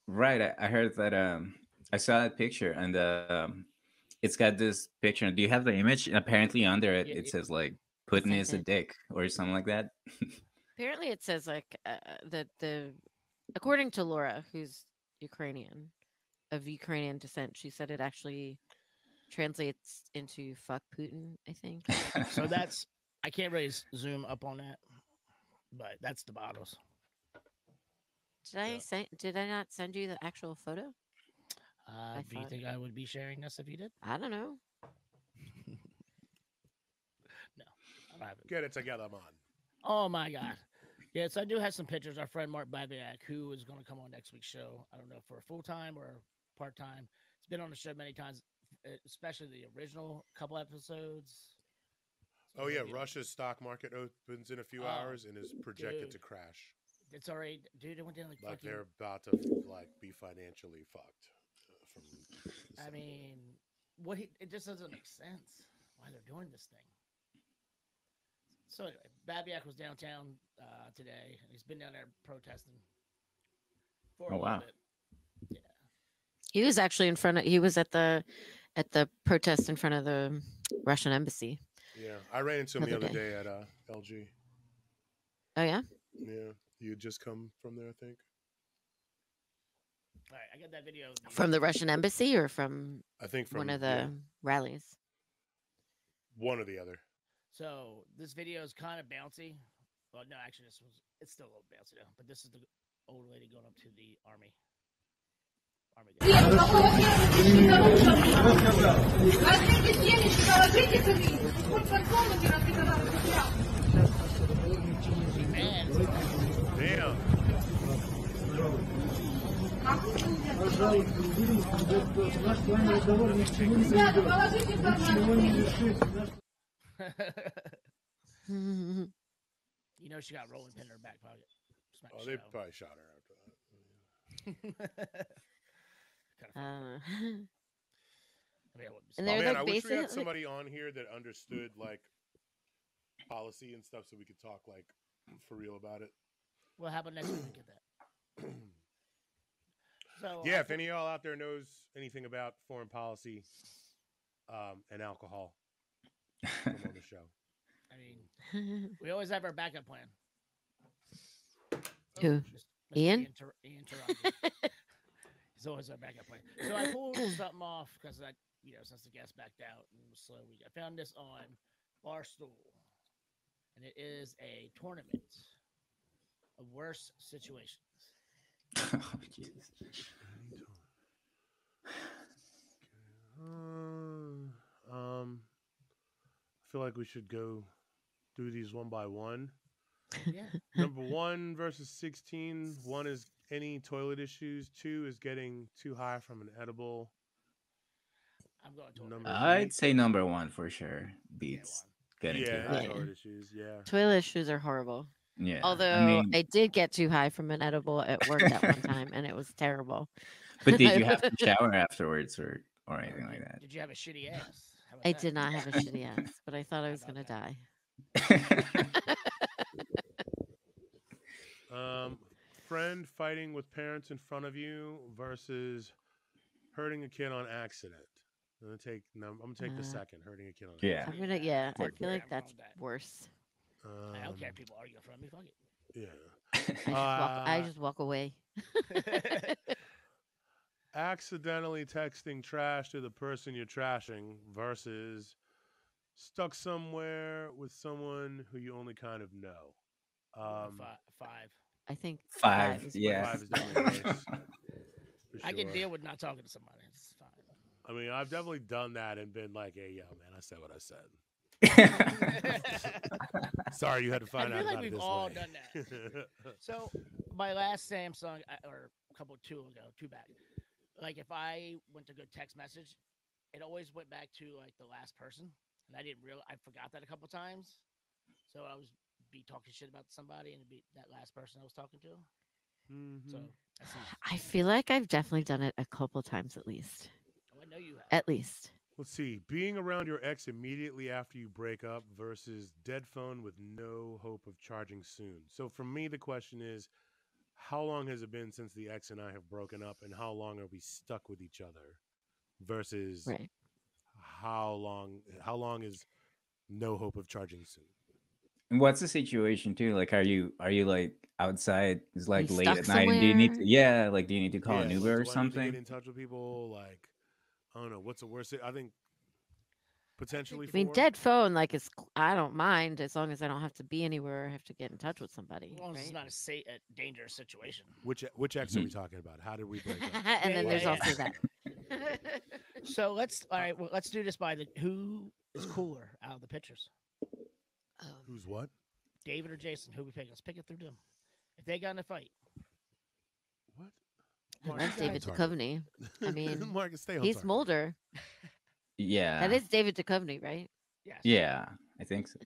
Right. I, I heard that. Um, I saw that picture, and uh, um, it's got this picture. Do you have the image? Apparently, under it, Yeah, it yeah. says like Putin sent is a dick or something like that. Apparently, it says like uh, that the according to Laura, who's Ukrainian of Ukrainian descent, she said it actually translates into "fuck Putin." I think. So that's I can't really zoom up on that, but that's the bottles. Did I Yeah. send? Did I not send you the actual photo? Uh, I do you think I would be sharing this if you did? I don't know. I don't have it. Get it together, man. Oh my god. Yes, I do have some pictures. Our friend Mark Babiak, who is going to come on next week's show. I don't know for full time or part time. He's been on the show many times, especially the original couple episodes. So Oh yeah, Russia's stock market opens in a few Oh, hours and is projected to crash. It's already, dude. It went down like, Like fucking. they're about to like be financially fucked. uh, From I mean, what? He, it just doesn't make sense why they're doing this thing. So anyway, Babiak was downtown uh, today, and he's been down there protesting. For Oh, little wow. bit. He was actually in front of. He was at the at the protest in front of the Russian embassy. yeah, I ran into him the Other other day. day at uh, LG. Oh yeah. Yeah, you had just come from there, I think. All right, I got that video. From the Russian embassy or from I think from one of yeah, the rallies? one or the other. So this video is kind of bouncy. Well, no, actually, this was it's still a little bouncy though. But this is the old lady going up to the army. Army guy. Возьмите семечки, положите сюда. Хоть фольклорно не разбегала. Man, Damn. Ребята, положите в карман. you know she got rolling pin in her back pocket. Smack Oh, they shit out probably shot her after that. Kinda funny. uh, I mean, I wouldn't And Oh, man, like I wish we had basically- somebody on here that understood like policy and stuff, so we could talk like for real about it. Well, how about next week we get that? So yeah, I if thi- any of y'all out there knows anything about foreign policy um, and alcohol, come on the show. I mean, we always have our backup plan. Who? Just- Mr. Ian? Ian, Tar- Ian He's always our backup plan. So I pulled something off because I, you know, since the guest backed out and it was slow week, I found this on Barstool, and it is a tournament of worse situations. oh, Jesus. Uh, um, I feel like we should go through these one by one. Yeah. Number one versus 16. One is any toilet issues. Two is getting too high from an edible. I'm going to Number I'd say number one for sure. Beats getting yeah, too high. Toilet issues. Yeah. Toilet shoes are horrible. Yeah. Although I mean, I did get too high from an edible at work at one time, and it was terrible. but did you have to shower afterwards or or anything like that? Did you have a shitty ass? How about I that? did not have a shitty ass, but I thought I was gonna die. Um, friend fighting with parents in front of you versus hurting a kid on accident. I'm gonna take. No, I'm gonna take the Uh, second. Hurting a kid on Yeah. I'm gonna, yeah, I feel like that's that. worse. accident. I don't care if Um, people argue in front of me. Fuck Yeah. I just, walk, I Uh, just walk away. it. accidentally texting trash to the person you're trashing versus stuck somewhere with someone who you only kind of know. Um, five. five. I think Five, is yeah. Five is definitely worse. for I can deal with not talking to somebody. It's fine. I mean, I've definitely done that and been like, "Hey, yo, man, I said what I said." Sorry, you had to find feel out like about it we've all way. done that. So my last Samsung, uh, or a couple two ago, two back. Like if I went to go text message, it always went back to like the last person, and I didn't real I forgot that a couple times. So I was be talking shit about somebody, and it'd be that last person I was talking to. So Mhm. that seems, I feel like I've definitely done it a couple times at least. oh, I know you have. At least. Let's see. Being around your ex immediately after you break up versus dead phone with no hope of charging soon. So for me, the question is, how long has it been since the ex and I have broken up, and how long are we stuck with each other? Versus Right. how long? How long is no hope of charging soon? And What's the situation too? Like, are you are you like outside? It's like late stuck at night, and do you need to? Yeah, like do you need to call Yeah, an like, Uber do or I need something? Get in touch with people. Like, I don't know. What's the worst? I think potentially. I mean, for- dead phone, like, it's, I don't mind as long as I don't have to be anywhere I have to get in touch with somebody. As long as it's not a, sa- a dangerous situation. Which which ex are Mm-hmm. we talking about? How did we break up? and Yeah, then yeah, there's yeah. also that. So let's all right. Well, let's do this by the who is cooler out of the pitchers, Um, Who's what? David or Jason? Who we pick? Let's pick it through them. If they got in a fight, What? Mark, that's you David guys- Duchovny. I mean, Marcus, stay on He's target. Mulder. Yeah, That is David Duchovny, right? Yes. Yeah, I think so.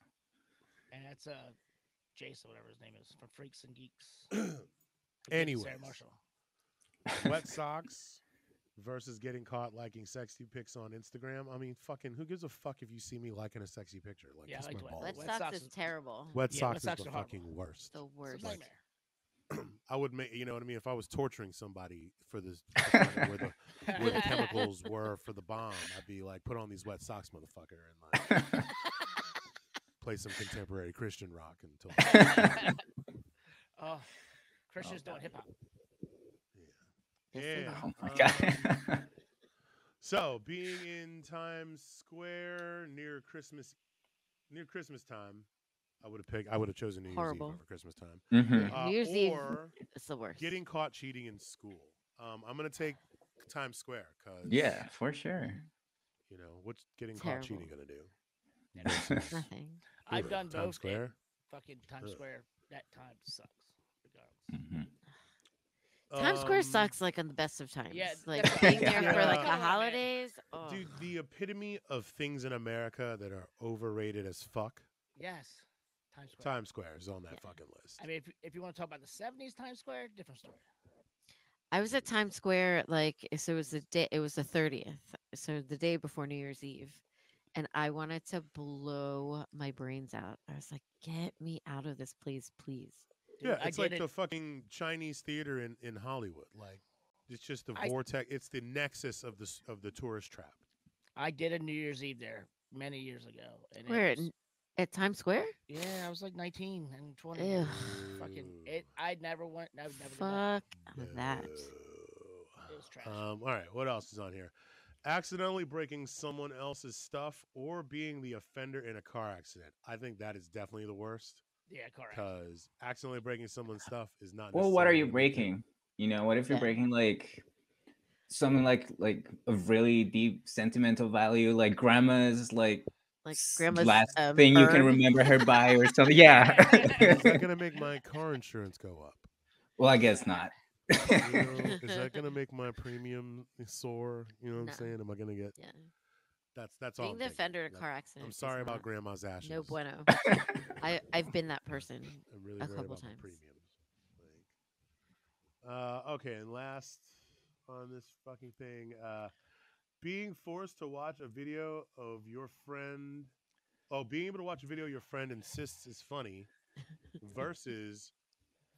And that's uh, Jason, whatever his name is, from Freaks and Geeks. anyway. Sarah Marshall. Wet socks versus getting caught liking sexy pics on Instagram. I mean, fucking, who gives a fuck if you see me liking a sexy picture? Like, Yeah, like my wet- balls. Wet Wet Socks Socks is is- terrible. Wet Yeah, socks wet is socks the are horrible. fucking worst. The It's a worst. Like- nightmare. I would make, you know what I mean? If I was torturing somebody for this, to find out where the where the chemicals were for the bomb, I'd be like, put on these wet socks, motherfucker, and like play some contemporary Christian rock until. Oh, Christian's doing hip hop. Yes, they Yeah. oh my um, god. So, being in Times Square near Christmas, near Christmas time, I would have picked. I would have chosen New Year's Horrible. Eve over Christmas time. Mhm. Uh, New Year's Eve or It's the worst. getting caught cheating in school. Um, I'm gonna take Times Square because Yeah, for sure. you know what's getting Terrible. caught cheating gonna do? Nothing. I've done Times both. and Square. Fucking Times Ugh. Square. That time sucks. Regardless. Mhm. Times Square Um, sucks like on the best of times. Yeah, like that's- being there for like Yeah. the holidays. Oh. Dude, the epitome of things in America that are overrated as fuck. Yes. Times Square. Times Square is on that Yeah. fucking list. I mean, if, if you want to talk about the 70s Times Square, different story. I was at Times Square like eh, so it was the day it was the 30th. So the day before New Year's Eve. And I wanted to blow my brains out. I was like, get me out of this place, please. Dude, yeah, I it's like did the fucking Chinese theater in, in Hollywood. Like, it's just the I- vortex. It's the nexus of the of the tourist trap. I did a New Year's Eve there many years ago. And it Where was- n- at Times Square? yeah, I was like 19 and 20. Ew. Fucking it. I never went. I would never. did that. Fuck that. It was trash. Um, all right, what else is on here? Accidentally breaking someone else's stuff or being the offender in a car accident. I think that is definitely the worst yeah, correct. because accidentally breaking someone's stuff is not. well, what are you necessarily a good thing. breaking? You know, what if you're Yeah. breaking like something like like a really deep sentimental value, like grandma's like Like grandma's last um, thing you can remember her by or something. Yeah. Is that gonna make my car insurance go up? well, I guess not. You know, is that gonna make my premium soar? You know what I'm saying? Am I gonna get? Yeah. That's that's all. Being I'm the thinking. offender in a car accident. I'm sorry about grandma's ashes. No bueno. I I've been that person. I'm really a couple about times. premiums. Like, uh, okay, and last on this fucking thing, uh, being forced to watch a video of your friend. Oh, being able to watch a video your friend insists is funny, versus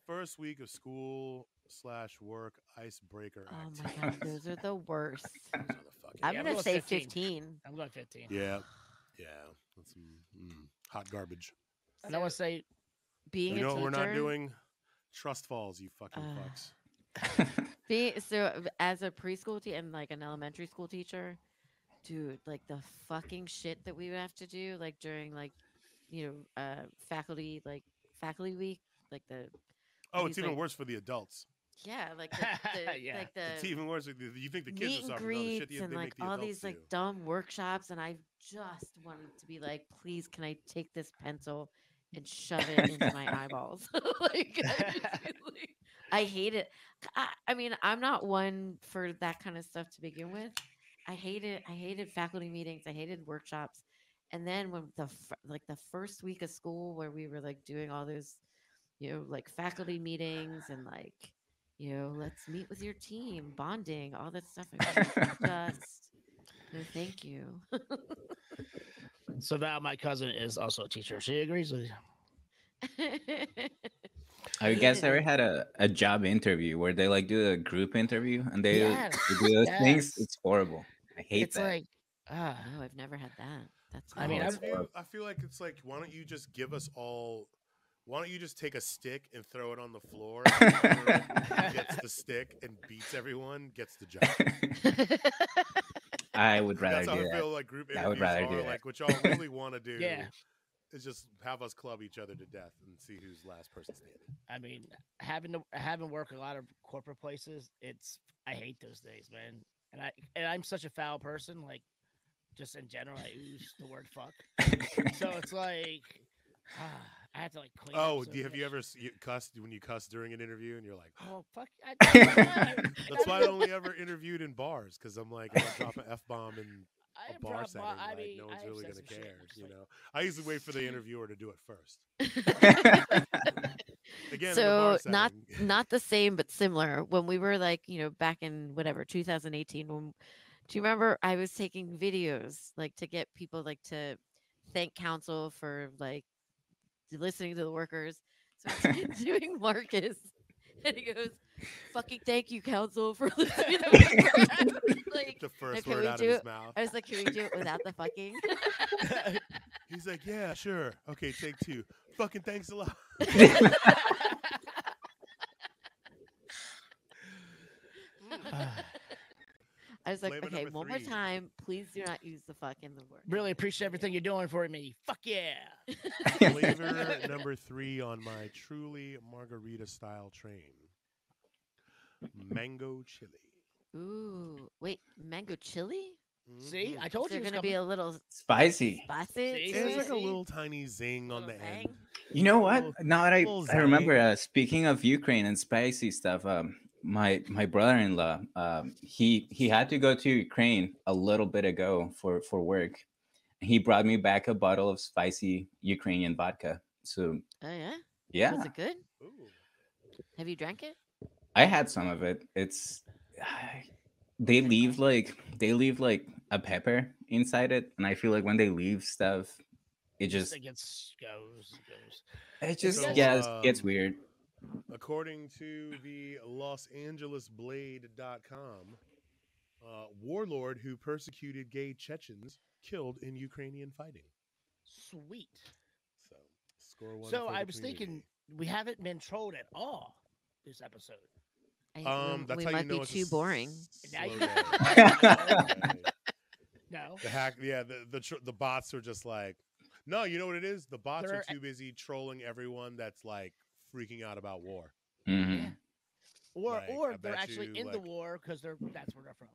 first week of school slash work icebreaker. Oh my activities. god, those are the worst. Those are the fucking I'm Yeah, I'm gonna going say 15. 15. I'm going 15. Yeah, yeah, that's some mm, hot garbage. And I want to say Being you a know what teacher. we're not doing? Trust falls, you fucking Uh, fucks. Being so as a preschool teacher and like an elementary school teacher, dude, like the fucking shit that we would have to do, like during like, you know, uh, faculty like faculty week, like the Oh, he's it's even like- worse for the adults. yeah, like the, the Yeah, like It's the even worse. with the- You think the kids meet are and suffering? No, the shit greets and they like make the all adults these like dumb workshops, and I just wanted to be like, please, can I take this pencil and shove it into my eyeballs? like, I, just like- I hate it. I, I mean, I'm not one for that kind of stuff to begin with. I hated, I hated faculty meetings. I hated workshops. And then when the like the first week of school where we were like doing all those, you know, like faculty meetings and like, you know, let's meet with your team, bonding, all that stuff. Just no, thank you. so. Val, my cousin, is also a teacher. She agrees with you. I guess I ever had a, a job interview where they like do a group interview and they, Yes, they do those things. It's horrible. I hate that. It's that. like, ah, no, I've never had that. That's I mean, Oh, I've- interview, I feel like it's like, why don't you just give us all? Why don't you just take a stick and throw it on the floor? and gets the stick and beats everyone gets the job. I would rather That's how do I that. feel like group I would rather are. do that. Like what y'all really want to do Yeah. Is just have us club each other to death and see who's last person standing. I mean, having to having worked a lot of corporate places, it's I hate those days, man. And I and I'm such a foul person, like just in general, I use the word fuck. So it's like ah, I have to like clean. Oh, do you, have you ever you cussed when you cuss during an interview and you're like, Oh fuck! I, I, that's why I only ever interviewed in bars because I'm like, I'm drop an f bomb in I a bar prob- setting. I like, mean, no one's have really gonna some shit, care. I'm just You know, I usually wait for the interviewer to do it first. Again, so not not the same but similar when we were like you know back in whatever 2018 when do you remember i was taking videos like to get people like to thank council for like listening to the workers so I doing marcus and he goes fucking thank you council for listening to the like the first can word we out of do his it? mouth. i was like can we do it without the fucking He's like, yeah, sure. Okay, take two. Fucking thanks a lot. i was like Flavor okay number one more time please do not use the fuck in the word really appreciate everything you're doing for me. Fuck yeah! Flavor number three on my truly margarita style train. Mango chili. Ooh, wait, mango chili? See, Mhm. I told Is you there it gonna be a little Spicy. spicy? See? to There's like a little tiny zing on Little the end. You know what? Little- Now that I, I remember, uh, speaking of Ukraine and spicy stuff, um, my my brother-in-law um he he had to go to ukraine a little bit ago for for work he brought me back a bottle of spicy ukrainian vodka so Oh yeah. yeah Was it good? Ooh. Have you drank it? I had some of it it's they leave like they leave like a pepper inside it and i feel like when they leave stuff it just it gets goes goes. it just So, yeah it's, it's um, weird According to the Los Angeles Blade.com, uh, warlord who persecuted gay Chechens killed in Ukrainian fighting. Sweet. So, score one. So I was community. thinking we haven't been trolled at all this episode. I, Um, we- that's we how might you know be it's too boring. s- Now you- slow day. Right. No. The hack, yeah, the the tr- the bots are just like, no, you know what it is? The bots They're- are too busy trolling everyone that's like freaking out about war. Mhm. Yeah. Or Like, I or they're actually you, in the war because they're that's where they're from.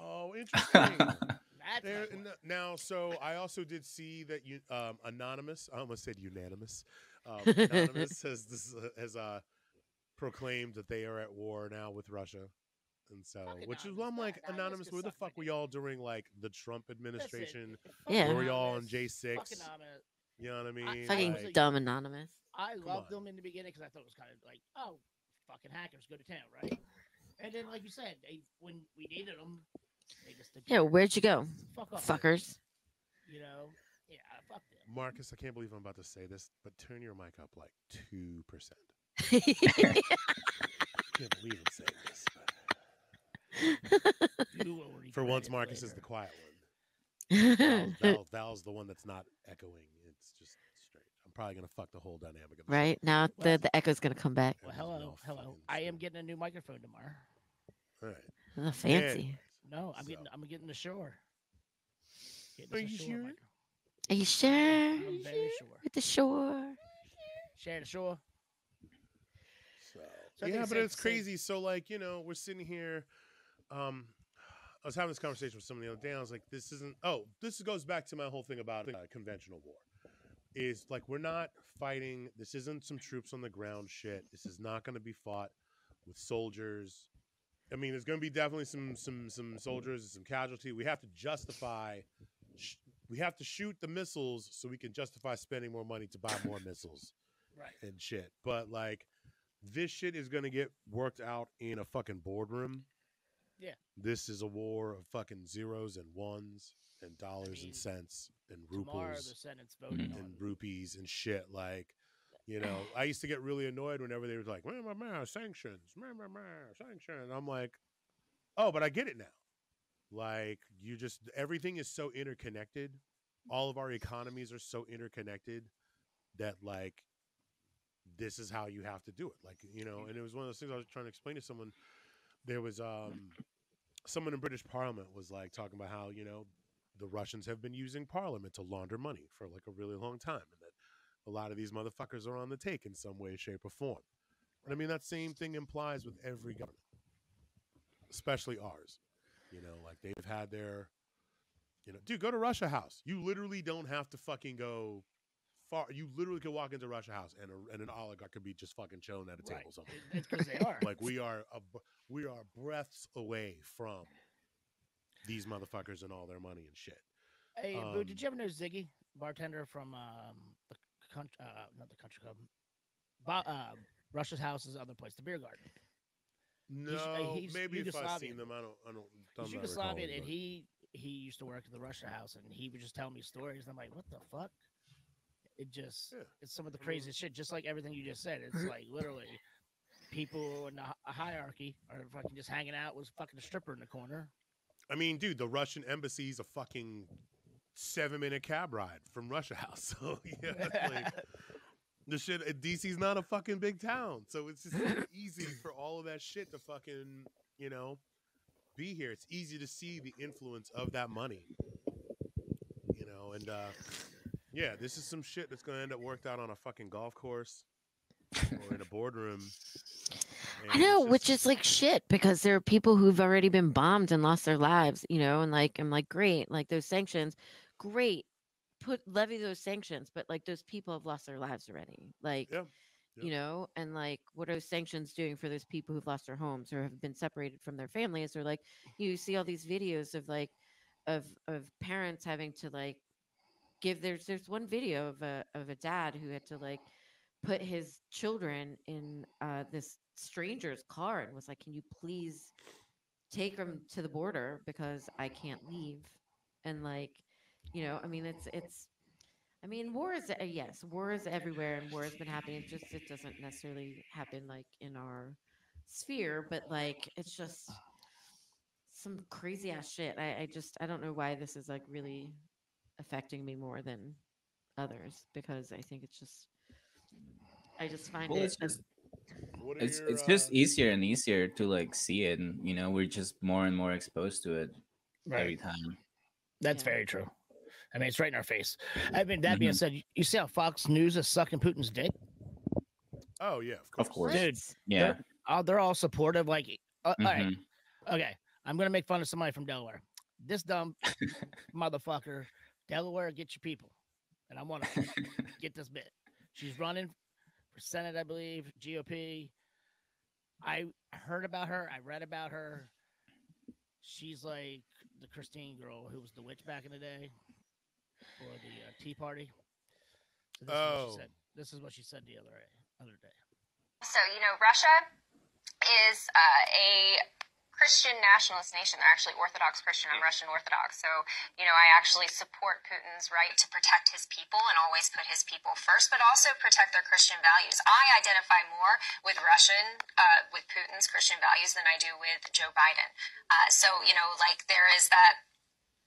Oh, interesting. That's There, my point. n- now, so I also did see that you, um, anonymous. I almost said unanimous. Um, anonymous has this uh, has uh, proclaimed that they are at war now with Russia, and so Fuck which is Anonymous. well, I'm That- like Anonymous anonymous. Where the fuck were y'all during like the Trump administration? Yeah. Where were y'all on Anonymous, J fuck six? Anonymous. You know what I mean? Fucking Like, dumb anonymous. I loved them in the beginning because I thought it was kind of like, oh, fucking hackers go to town, right? And then, like you said, they when we needed them, they just Yeah, where'd you go, fuck off, fuckers? You know, yeah, fuck them. Marcus, I can't believe I'm about to say this, but turn your mic up like two percent. Can't believe I'm saying this. But You will for once, it Marcus is the quiet one. Val's, Val, Val's the one that's not echoing. It's just straight. I'm probably gonna fuck the whole dynamic of the show. right now, the Well- the echo's gonna come back. Well, hello, no hello. I am getting a new microphone tomorrow. All right. Oh, fancy. Anyways, No, I'm So- getting, I'm getting the Shure. Getting Are you Shure sure? Are you sure? I'm very sure. With the Shure. Share the Shure. So, So I think yeah, but it's crazy. So like you know, we're sitting here. Um, I was having this conversation with somebody the other day. I was like, this isn't. Oh, this goes back to my whole thing about uh, conventional war. Is like we're not fighting. This isn't some troops on the ground shit. This is not going to be fought with soldiers. I mean, there's going to be definitely some some some soldiers and some casualty. We have to justify. Sh- we have to shoot the missiles so we can justify spending more money to buy more missiles Right. and shit. But like, this shit is gonna get worked out in a fucking boardroom. Yeah. This is a war of fucking zeros and ones and dollars mean, and cents and Tomorrow, the Senate's voting and rupees and shit. Like, you know, I used to get really annoyed whenever they were like, "Meh, meh, meh, sanctions, meh, meh, meh, sanctions." I'm like, oh, but I get it now. Like, you just everything is so interconnected. All of our economies are so interconnected that like this is how you have to do it. Like, you know, and it was one of those things I was trying to explain to someone. There was um someone in British Parliament was like talking about how, you know, the Russians have been using Parliament to launder money for like a really long time, and that a lot of these motherfuckers are on the take in some way, shape, or form. And I mean that same thing implies with every government, especially ours. You know, like they've had their, you know, dude, go to Russia House. You literally don't have to fucking go far. You literally could walk into Russia House and, a, and an oligarch could be just fucking chilling at a Right. table somewhere. It's because they are. Like we are, a, we are breaths away from these motherfuckers and all their money and shit. Hey, Boo, Um, did you ever know Ziggy, bartender from um, the country, uh, not the country club, Bo- uh, Russia's House is the other place, the beer garden. No, He's- uh, he's maybe if I've seen Yugoslavian. them, I don't, I don't. I'm He's Yugoslavian, recalling, and but- he he used to work at the Russia House, and he would just tell me stories. And I'm like, what the fuck? It just Yeah. it's some of the craziest shit. Just like everything you just said, it's like literally people in a, hierarchy are fucking just hanging out with fucking a stripper in the corner. I mean, dude, the Russian embassy is a fucking seven minute cab ride from Russia House. So yeah, like, the shit. uh, DC's not a fucking big town, so it's just easy for all of that shit to fucking you know be here. It's easy to see the influence of that money, you know, and uh yeah, this is some shit that's gonna end up worked out on a fucking golf course or in a boardroom. I know, it's which is like shit because there are people who've already been bombed and lost their lives, you know, and like I'm like, great, like those sanctions, great, put levy those sanctions, but like those people have lost their lives already. Like, Yeah. you know and like what are sanctions doing for those people who've lost their homes or have been separated from their families or like you see all these videos of like of of parents having to like give there's there's one video of a of a dad who had to like put his children in uh this stranger's car and was like can you please take them to the border because i can't leave? And like you know i mean it's it's i mean war is uh, yes war is everywhere and war has been happening. It just it doesn't necessarily happen like in our sphere but like it's just some crazy ass shit. I, I just i don't know why this is like really affecting me more than others because i think it's just i just find Well, it it's just it's your, it's just uh, easier and easier to like see it, and you know we're just more and more exposed to it right. every time. That's Yeah. very true. I mean, it's right in our face. I mean, that being Mhm. said, you- you see how Fox News is sucking Putin's dick? Oh yeah, of course. Of course. Dude, Yeah. Oh, they're all supportive. Like, uh, all right, mhm. okay, I'm gonna make fun of somebody from Delaware. This dumb motherfucker, Delaware, get your people, and I want to get this bit. She's running for Senate, I believe, GOP. I heard about her. I read about her. She's like the Christine girl who was the witch back in the day, or the uh, Tea Party. So this is what Oh. she said. This is what she said the other other day. So, you know, Russia is uh, a Christian nationalist nation. They're actually Orthodox Christian. I'm Russian Orthodox. So, you know, I actually support Putin's right to protect his people and always put his people first, but also protect their Christian values. I identify more with Russian, uh, with Putin's Christian values than I do with Joe Biden. Uh, so, you know, like there is that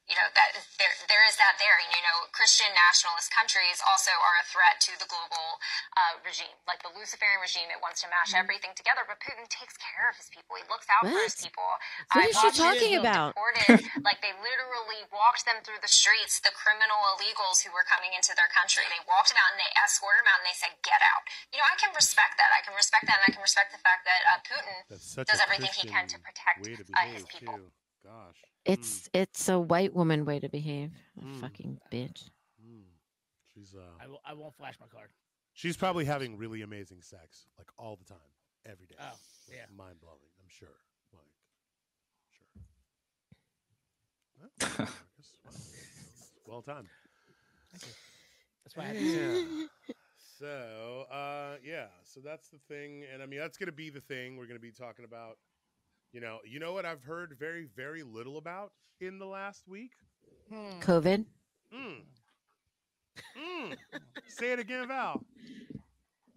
you know that there there is that there you know christian nationalist countries also are a threat to the global uh, regime. Like the luciferian regime it wants to mash everything together but putin takes care of his people. He looks out for his people. What I is she talking about? deported. Like they literally walked them through the streets the criminal illegals who were coming into their country. They walked them out and they escorted them out and they said get out. You know i can respect that. I can respect that and i can respect the fact that uh, putin does a everything he can to protect, way to uh, his people. too. Gosh. It's it's a white woman way to behave. A Mm. fucking bitch. Mm, mm. She's uh I, will, I won't flash my card. she's probably having really amazing sex like all the time, every day. Oh, yeah. Mind blowing, I'm sure. Like sure. Well, done. guess, well, well. That's why I had to say So, uh, yeah. So that's the thing, and I mean that's gonna be the thing we're gonna be talking about. You know, you know what I've heard very, very little about in the last week. Hmm. COVID. Mm. Mm. Say it again, Val.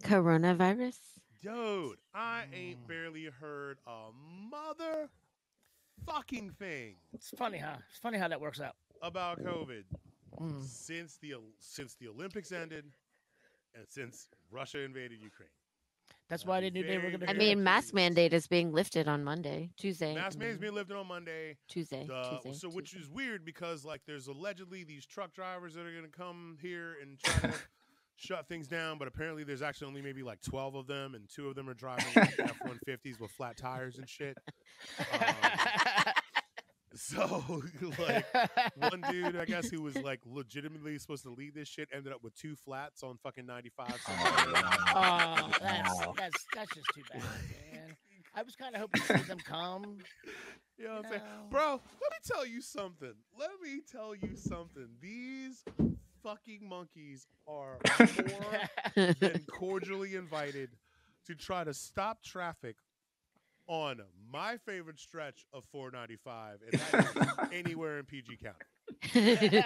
Coronavirus. Dude, I ain't Mm. barely heard a mother fucking thing It's funny, huh? It's funny how that works out. about COVID Mm. since the since the Olympics ended and since Russia invaded Ukraine. That's I'd why be they knew they were going to. I mean, mask pleased. mandate is being lifted on Monday, Tuesday. Mask I mandate's mean, being lifted on Monday. Tuesday. The, Tuesday. so which Tuesday. is weird because like there's allegedly these truck drivers that are gonna come here and try to shut things down, but apparently there's actually only maybe like twelve of them, and two of them are driving F one fifties with flat tires and shit. Um, so like one dude, I guess, who was like legitimately supposed to lead this shit, ended up with two flats on fucking ninety five. Oh, oh, that's, that's that's just too bad, man. I was kind of hoping to see them come. You know what I'm saying? Bro, let me tell you something. Let me tell you something. These fucking monkeys are more than cordially invited to try to stop traffic on my favorite stretch of 495, and that is anywhere in PG County.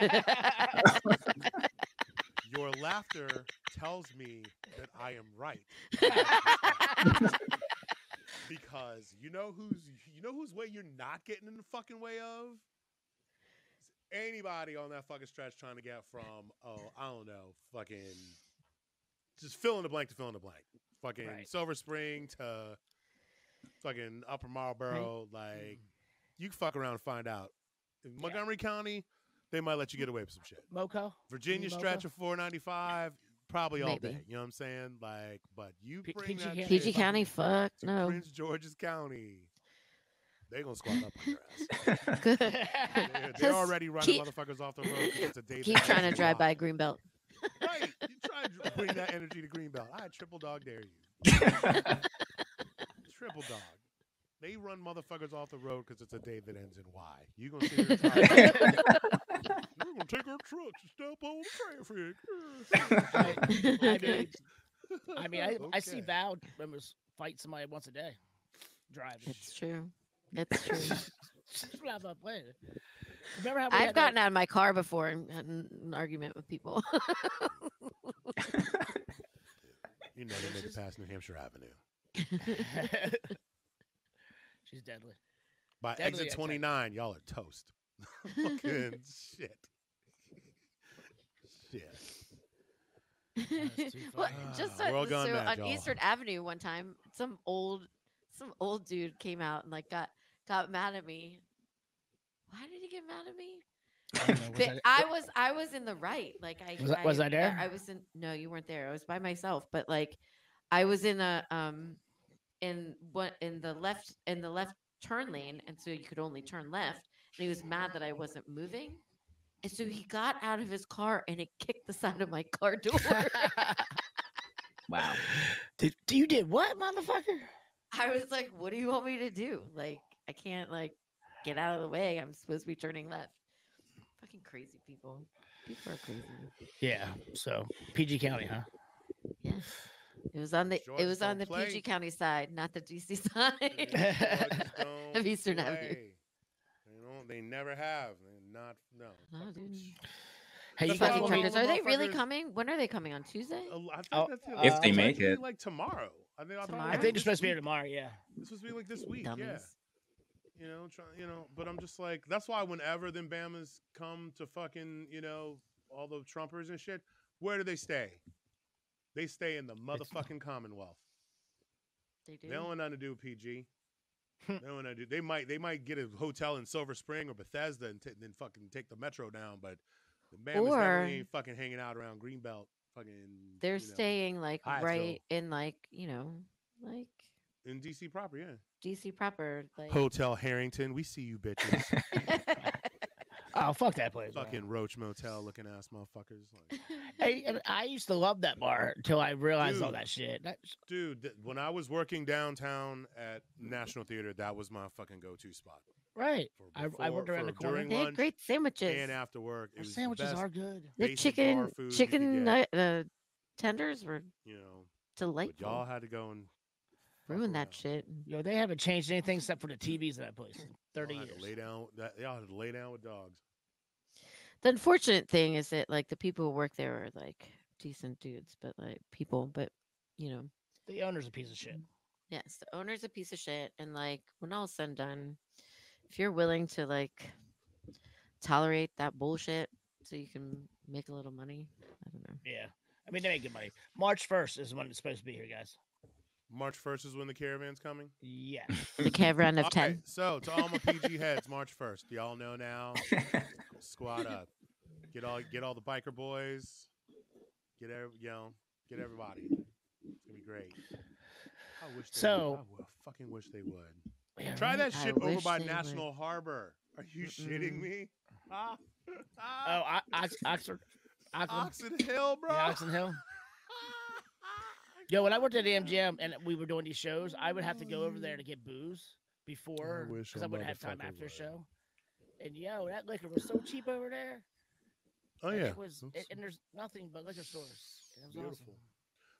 Your laughter tells me that I am right. because you know who's you know whose way you're not getting in the fucking way of Is anybody on that fucking stretch trying to get from oh I don't know fucking just fill in the blank to fill in the blank fucking Right. Silver Spring to fucking Upper Marlboro like you fuck around and find out in Yeah. Montgomery County they might let you get away with some shit Moco. Virginia Mocha? stretch of 495 probably all Maybe. day you know what I'm saying like but you P- bring PG that County. shit PG County, fuck no. Prince George's County. they're gonna squat up on your ass. They're, they're already running keep- motherfuckers off the road. It's a day Keep trying to drive by blocked. Greenbelt. Right, you try to bring that energy to Greenbelt. I triple dog dare you. triple dog. They run motherfuckers off the road because it's a day that ends in Y. You gonna sit here and try- We're gonna take our trucks and step on traffic. I mean, I mean, I, I see Okay. Val members fight somebody once a day, driving. It's true. It's true. I'm not playing. Remember how we I've gotten that, out of my car before and had an an argument with people. You never made it past New Hampshire Avenue. She's deadly. By Deadly exit attack. 29, y'all are toast. Fucking shit. Shit. That's well, just so, so mad, on y'all. Eastern Avenue one time, some old some old dude came out and like got got mad at me. Why did he get mad at me? I know, was But I was I was in the right. Like I Was I- was I there? I was in no, you weren't there. I was by myself, but like I was in a um in what in the left in the left turn lane and so you could only turn left and he was mad that I wasn't moving. And so he got out of his car and it kicked the side of my car door. wow. Did, do you did what, motherfucker? I was like, what do you want me to do? Like I can't like get out of the way. I'm supposed to be turning left. Fucking crazy people. People are crazy. Yeah. So PG County, huh? Yeah. It was on the Georgia it was on the play. PG County side, not the DC side. Of Eastern Avenue. play. They don't. They never have. They're not. No. No, dude. them. Hey, you guys Fucking all want me- the truckers. Are they really coming? When are they coming? On Tuesday? Uh, I think Oh, that's uh, it's If they make it. like tomorrow. I think I thought it was Tomorrow? I like think they're this supposed to be here tomorrow. Yeah. This was be like this week. Dummies. Yeah. You know, try, you know, but I'm just like that's why whenever them Bamas come to fucking, you know, all the Trumpers and shit, where do they stay? They stay in the motherfucking Commonwealth. They do. They don't want nothing to do with PG. they don't want to do. They might. They might get a hotel in Silver Spring or Bethesda and t- then fucking take the metro down. But the Bamas Or- definitely ain't fucking hanging out around Greenbelt. Fucking. They're you know, staying like Hyattsville. right in like, you know, like in DC proper. Yeah. DC proper. Like Hotel Harrington. We see you bitches. Oh, fuck that place. man. fucking Roach Motel looking ass motherfuckers. Like, Hey, I used to love that bar until I realized all that shit. That's, dude, th- when I was working downtown at National Theater, that was my fucking go-to spot. right. For I- I worked around for the corner. they had great sandwiches. and after work. It Our was the sandwiches best are good. the chicken food you could chicken get, nut, uh, tenders were You know, but delightful. y'all had to go and fuck Ruin that around. shit. Yo, they haven't changed anything except for the TVs in that place. in Thirty Y'all had to lay down. That, y'all had to lay down with dogs. The unfortunate thing is that like the people who work there are like decent dudes, but like people, but you know, The owner's a piece of shit. yes, the owner's a piece of shit. And like when all is said and done, if you're willing to like tolerate that bullshit so you can make a little money, I don't know. Yeah. I mean, they make good money. March 1st is when it's supposed to be here, guys. March first is when the caravan's coming. Yeah. The caravan of All ten. right, so to all my PG heads, March first. Y'all know now. Squad up. Get all get all the biker boys. Get every, you know, get everybody. It's gonna be great. I wish they So- would. I would- fucking wish they would. Yeah, Try right? that I over by they would. National Harbor. Are you shitting Mm-mm. me? Ah, Oh, ah, I, Ox, Oxford. Oxford. Oxon Hill, bro. Yeah, Oxon Hill. Yo, when I worked at the MGM and we were doing these shows, I would have to go over there to get booze before wish because a I wouldn't have time after the would. show. And yo, that liquor was so cheap over there. Oh and yeah, it was, That's and there's nothing but liquor stores. It was beautiful.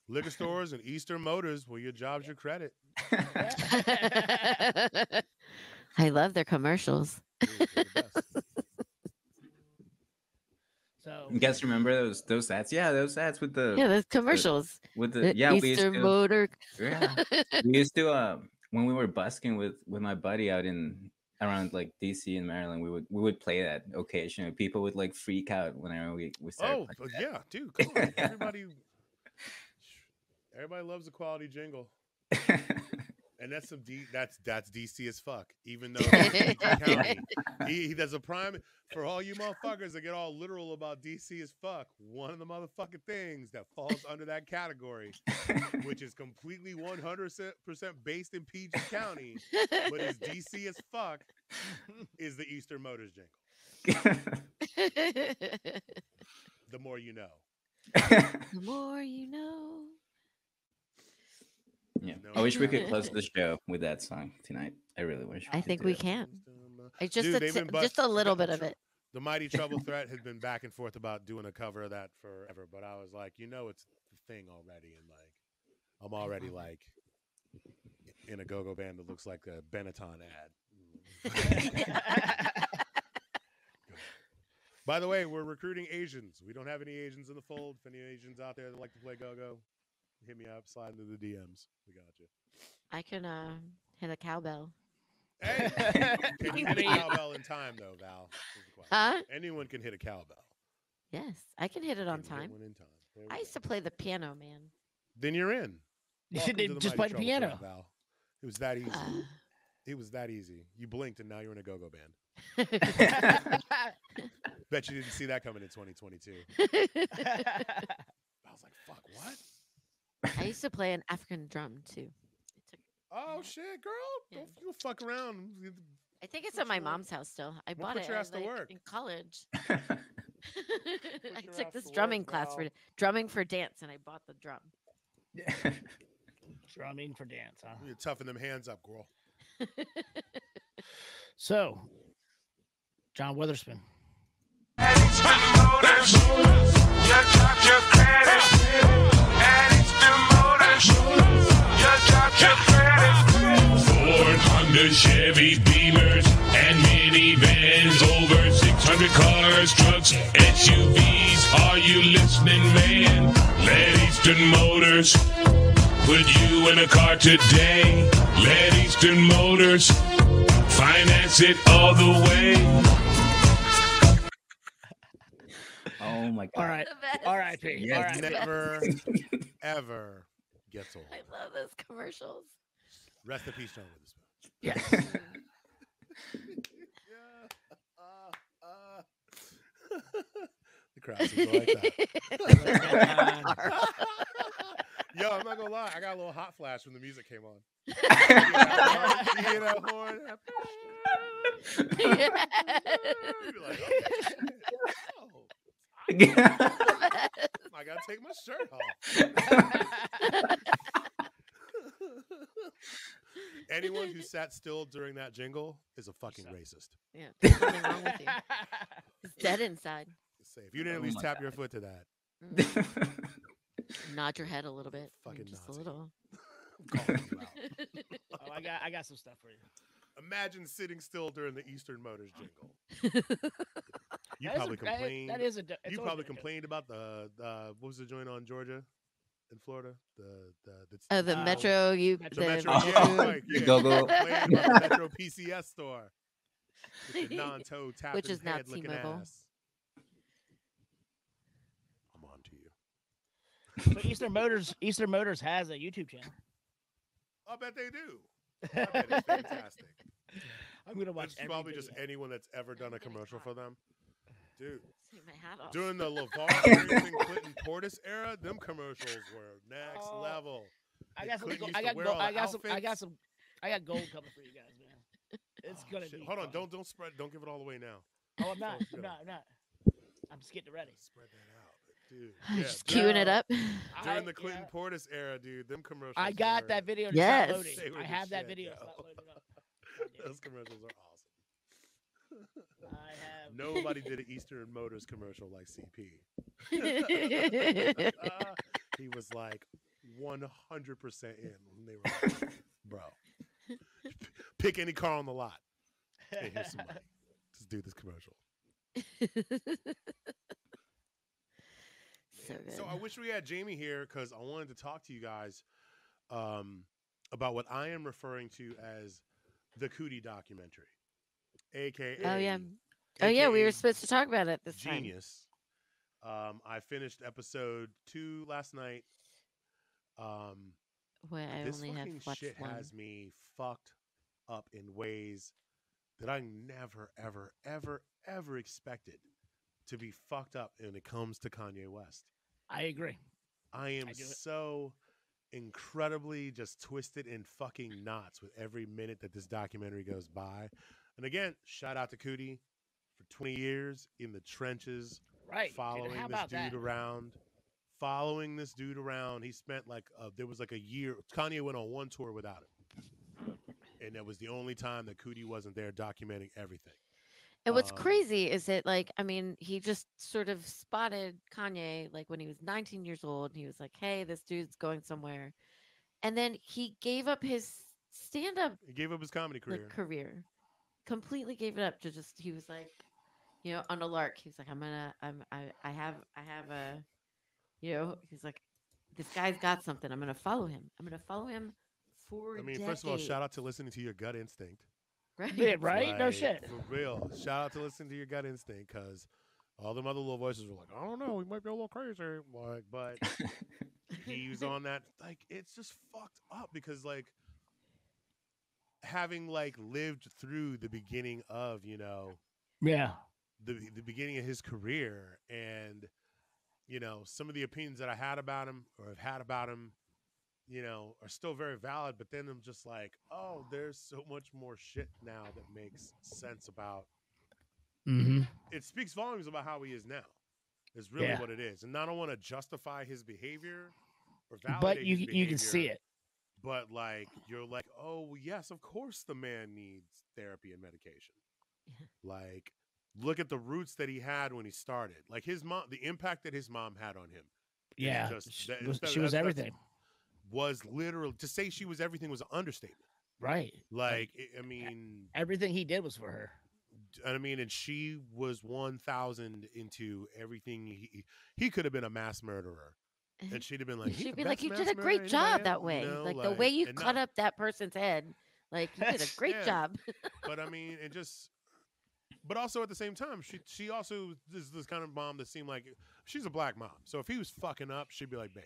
Liquor stores and Eastern Motors, where your job's your credit. I love their commercials. Dude, they're the best. So You guys remember those those ads? Yeah, those ads with the Yeah, those commercials. with the The yeah we used to Motor. yeah we used to uh when we were busking with with my buddy out in around like DC and Maryland we would we would play that occasionally. People would like freak out whenever we we started. Oh, but yeah, dude, come on. Everybody, everybody loves a quality jingle, playing. and that's some D. That's that's DC as fuck. Even though County, he, he does a prime for all you motherfuckers that get all literal about DC as fuck. One of the motherfucking things that falls under that category, which is completely one hundred percent based in PG County, but is DC as fuck, is the Eastern Motors jingle. The more you know. The more you know. Yeah. No, I wish we could close the show with that song tonight. I really wish. I think we it. can. I just Dude, a they've t- been bu- just a little the- bit of it. The Mighty Trouble Threat had been back and forth about doing a cover of that forever, but I was like, you know, it's the thing already, and like, I'm already like in a go-go band that looks like a Benetton ad. By the way, we're recruiting Asians. We don't have any Asians in the fold. If any Asians out there that like to play go-go, hit me up. Slide into the DMs. We got you. I can uh, hit a cowbell. Hey, can you hit a cowbell in time though, Val? Here's the question. Huh? Anyone can hit a cowbell. Yes, I can hit it on Can hit time. one in time? There we I go. used to play the piano, man. Then you're in. Welcome They to the just Mighty play the Trouble piano. Threat, Val. It was that easy. Uh, It was that easy. You blinked and now you're in a go-go band. Bet you didn't see that coming in 2022. I was like, fuck, what? I used to play an African drum too. Took, Oh shit, girl! Yeah. Don't you fuck around. I think it's Put at my your- mom's house still. I We'll bought put it your ass to like, work. in college. your I took this to drumming work, class for drumming for dance, and I bought the drum. Drumming for dance, huh? You toughen them hands up, girl. So, John Witherspoon. Ford, Honda, Chevy, Beamers, and minivans. Over 600 cars, trucks, SUVs. Are you listening, man? Let Eastern Motors put you in a car today. Let Eastern Motors finance it all the way. oh my god. All right. The best. R.I.P. Yes, R.I.P. Never, ever gets old. I love those commercials. Rest in peace, John Witherspoon. Yeah. Yeah. Uh, uh. the crowd seems to like that. Yo, I'm not gonna lie. I got a little hot flash when the music came on. You hear that horn? You hear that horn? You're like, oh, shit. Oh, I gotta take my shirt off. Anyone who sat still during that jingle is a fucking racist. yeah, there's something wrong with you. It's dead inside. Say, if you didn't at Oh least tap your foot to that, Mm. Nod your head a little bit. Fucking just a little. I'm calling you out. oh, I got I got some stuff for you. Imagine sitting still during the Eastern Motors jingle. You That is a- probably that is- complained. That is a. it's you probably a complained about the, the what was the joint on Georgia, in Florida? The the, the Oh, the Uh, Metro, you, the the Metro, Oh. yeah, like, yeah, go-go. the Metro PCS store, non-toe tapping Which is not head T-Mobile. ass. I'm on to you. But Eastern Motors, Eastern Motors has a YouTube channel. I bet they do. I bet it's fantastic. I'm gonna watch. It's probably just video. anyone that's ever done a commercial for them. Dude, Take my hat off. during the LaVar Arrington Clinton Portis era, them commercials were next Oh, level. I got some. couldn't go- I got. wear Gold, I got some. I got some. I got gold coming for you guys, man. It's Oh, gonna shit. be. Hold on, don't don't spread don't give it all away now. Oh, I'm not. you I'm not. I'm not. I'm just getting ready. Spread that out. Dude. Yeah, just during- queuing it up. During I- the Clinton yeah, Portis era, dude, them commercials. I got were- that video. It's Yes. not loading. I have that shit, video. not loading up. Those commercials are awesome. I have. Nobody did an Eastern Motors commercial like CP. he was like 100% in when they were like, bro, pick any car on the lot. Hey, here's some money. Just do this commercial. So good. So I wish we had Jamie here because I wanted to talk to you guys um, about what I am referring to as the Coodie documentary, aka oh yeah. Oh yeah, we were supposed to talk about it this time. genius. Um, I finished episode two last night. Um, Well, I this only fucking watched shit one. has me fucked up in ways that I never, ever, ever, ever expected to be fucked up when it comes to Kanye West. I agree. I am I so incredibly just twisted in fucking knots with every minute that this documentary goes by. And again, shout out to Coodie for 20 years in the trenches, Right. following this dude that? around, following this dude around. He spent like uh, there was like a year. Kanye went on one tour without him, and that was the only time that Coodie wasn't there documenting everything. And what's Um, crazy is that, like, I mean, he just sort of spotted Kanye like when he was 19 years old. And he was like, "Hey, this dude's going somewhere," and then he gave up his stand-up He gave up his comedy like, career. career, completely gave it up to just. He was like, you know, on a lark. He was like, "I'm gonna, I'm, I, I have, I have a, you know," he's like, "This guy's got something. I'm gonna follow him. I'm gonna follow him for." I mean, first of all, shout out to listening to your gut instinct. Right? Yeah, right? no Like, shit. For real. Shout out to listening to your gut instinct because all them other little voices were like, I don't know, he might be a little crazy. Like, but he was on that. Like, it's just fucked up because, like, having like lived through the beginning of, you know, Yeah. the the beginning of his career and you know some of the opinions that I had about him or have had about him you know are still very valid but then I'm just like oh there's so much more shit now that makes sense about Mm-hmm. it speaks volumes about how he is now is really Yeah. what it is and I don't want to justify his behavior or validate But you you can see it. but like you're like oh yes of course the man needs therapy and medication like look at the roots that he had when he started like his mom the impact that his mom had on him Yeah. just- sh- that- was- that- she was that's- everything. Was literal to say she was everything was an understatement Right. like i I mean Everything he did was for her. i mean and she was 1000 into everything he he could have been a mass murderer and she'd have been like She'd be like, "You did a great job that way. No, like, the way you cut not- up that person's head, like you did a great Yeah. job." but I mean, and just. But also at the same time, she she also is this kind of mom that seemed like she's a black mom. So if he was fucking up, she'd be like, "Babe,"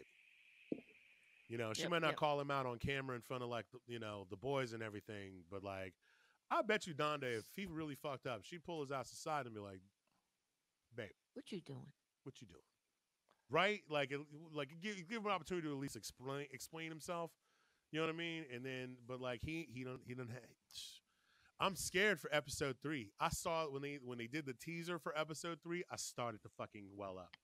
you know, she Yep, might not yep. call him out on camera in front of like the- you know the boys and everything, but like, I bet you Donda, if he really fucked up, she'd pull his ass aside and be like, "Babe, what you doing? what you doing?" Right? Like, it- like give, give him an opportunity to at least explain explain himself. You know what I mean? And then, but like he he don't he don't have. I'm scared for episode three. I saw when they when they did the teaser for episode three. I started to fucking well up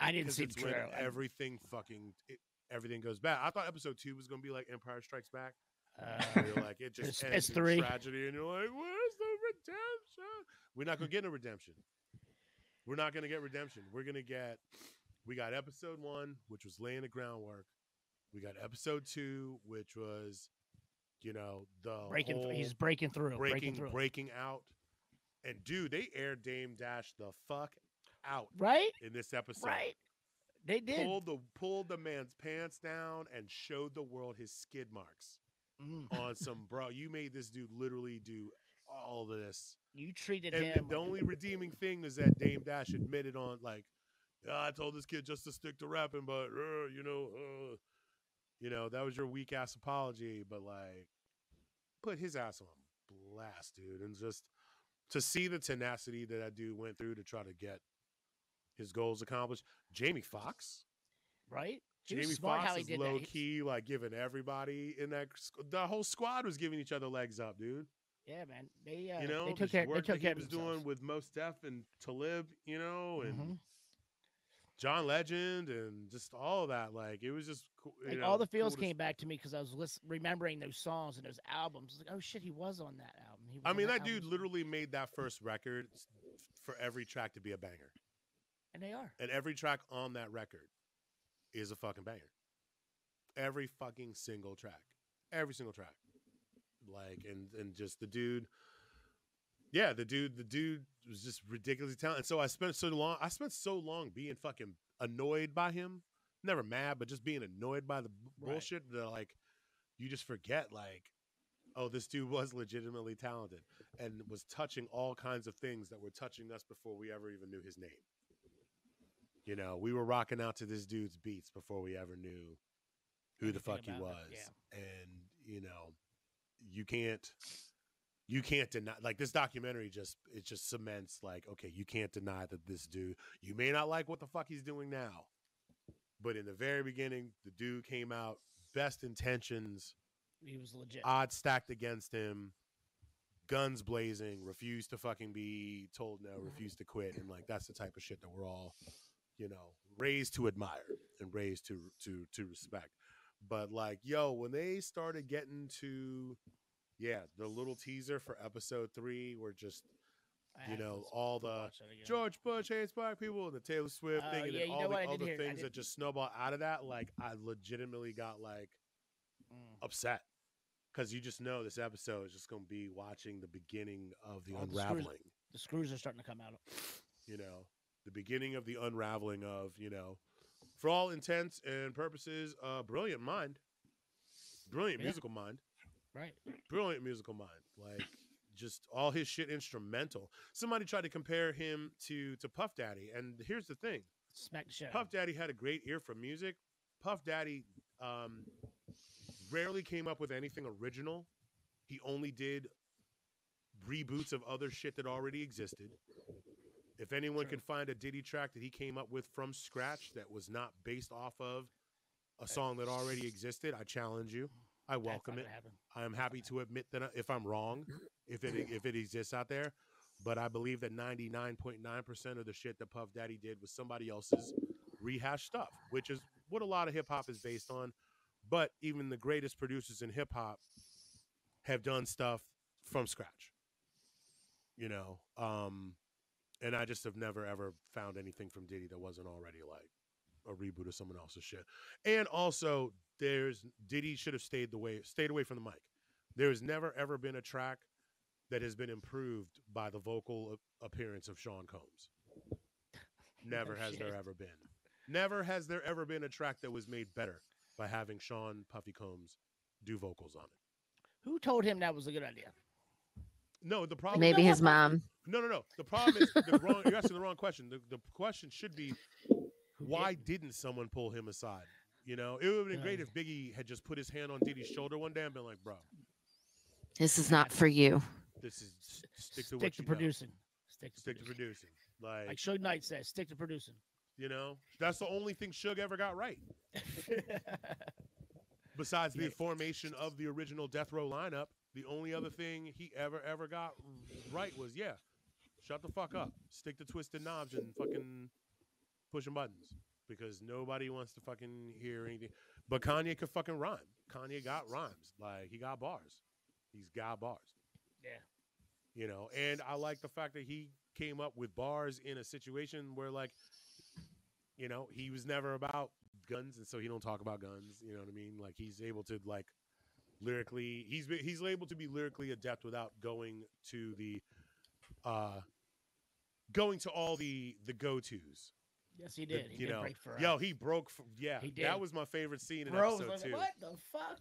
I didn't see the trailer. Everything fucking it, everything goes bad. I thought episode two was gonna be like Empire Strikes Back. Uh, you're like it just It's- ends it's three. tragedy, and you're like, where's the redemption? We're not gonna get no redemption. We're not gonna get redemption. We're gonna get. We got episode one, which was laying the groundwork. We got episode two, which was, you know, the breaking. Whole, he's breaking through. breaking breaking through. breaking out. And dude, they aired Dame Dash the fuck out Right. in this episode. Right. They did. Pulled the pulled the man's pants down and showed the world his skid marks Mm. on some bro. You made this dude literally do all of this. You treated And him. the only redeeming thing is that Dame Dash admitted on like, "Yeah, I told this kid just to stick to rapping, but uh, you know, uh, you know, that was your weak ass apology, but like, put his ass on blast, dude, and just to see the tenacity that that dude went through to try to get his goals accomplished. Jamie Foxx, right. He Jamie Foxx is did that. low key, like giving everybody in that the whole squad was giving each other legs up, dude. Yeah, man. They uh, you know, they took care. They took that care he was themselves. doing with Mos Def and Talib, you know, and Mhm. John Legend and just all of that. Like it was just cool. Like know, all the feels cool to came back to me because I was lis- remembering those songs and those albums. Like, oh shit, he was on that album. I mean, that album. dude literally made that first record for every track to be a banger, and they are. and every track on that record is a fucking banger. Every fucking single track, every single track, like and and just the dude. Yeah, the dude, the dude was just ridiculously talented. And so I spent so long, I spent so long being fucking annoyed by him. Never mad, but just being annoyed by the b- Right. bullshit that like you just forget like, oh, this dude was legitimately talented and was touching all kinds of things that were touching us before we ever even knew his name. You know, we were rocking out to this dude's beats before we ever knew who the fuck he was. it, And, you know, you can't you can't deny like this documentary just it just cements like okay you can't deny that this dude you may not like what the fuck he's doing now but in the very beginning the dude came out best intentions He was legit. odds stacked against him guns blazing refused to fucking be told no mm-hmm. refused to quit and like that's the type of shit that we're all you know, raised to admire and raised to to to respect. But like, yo, when they started getting to, yeah, the little teaser for episode three, were just you know all the watch that again. George Bush hates black people and the Taylor Swift Oh, thing, and yeah, all the what? I did other hear- things that just snowball out of that. Like, I legitimately got like Mm. upset because you just know this episode is just going to be watching the beginning of the Oh, the screws- unraveling. The screws are starting to come out. You know, the beginning of the unraveling of you know, for all intents and purposes, uh, brilliant mind, brilliant Yeah. musical mind Right. brilliant musical mind. Like just all his shit instrumental. Somebody tried to compare him to to Puff Daddy, and here's the thing: Smack the shit. out Puff. Daddy had a great ear for music. Puff Daddy um, rarely came up with anything original. He only did reboots of other shit that already existed. If anyone can find a Diddy track that he came up with from scratch that was not based off of a song that already existed, I challenge you. I welcome it. I am happy to admit that if I'm wrong, if it if it exists out there, but I believe that 99.9% of the shit that Puff Daddy did was somebody else's rehashed stuff, which is what a lot of hip hop is based on. But even the greatest producers in hip hop have done stuff from scratch. You know, um and I just have never ever found anything from Diddy that wasn't already like a reboot of someone else's shit. And also, there's Diddy should have stayed the way stayed away from the mic. There's never ever been a track that has been improved by the vocal appearance of Sean Combs. Never has there ever been. Never has there ever been a track that was made better by having Sean Puffy Combs do vocals on it. Who told him that was a good idea? No, the problem Maybe his mom. No, no, no. The problem is the wrong. You're asking the wrong question. The, the question should be, why did? didn't someone pull him aside? You know, it would have been great if Biggie had just put his hand on Diddy's shoulder one day and been like, "Bro, This is not for you. this is stick to Stick what to you know. producing. Stick to Stick to producing. producing." Like, Like Suge Knight says, stick to producing. you know, that's the only thing Suge ever got right, besides the Yeah. formation of the original Death Row lineup. The only other mm. thing he ever ever got right was, yeah, shut the fuck up, stick to twisted knobs and fucking pushing buttons because nobody wants to fucking hear anything. But Kanye could fucking rhyme. Kanye got rhymes. Like he got bars. He's got bars. yeah. You know, and I like the fact that he came up with bars in a situation where like you know, he was never about guns and so he don't talk about guns, you know what I mean? Like he's able to like lyrically he's be- he's able to be lyrically adept without going to the uh going to all the the go-tos. Yes, he The- did. He you did know, break for yo, he broke. For, yeah, He did. that was my favorite scene in Bro was episode like, two. what the fuck?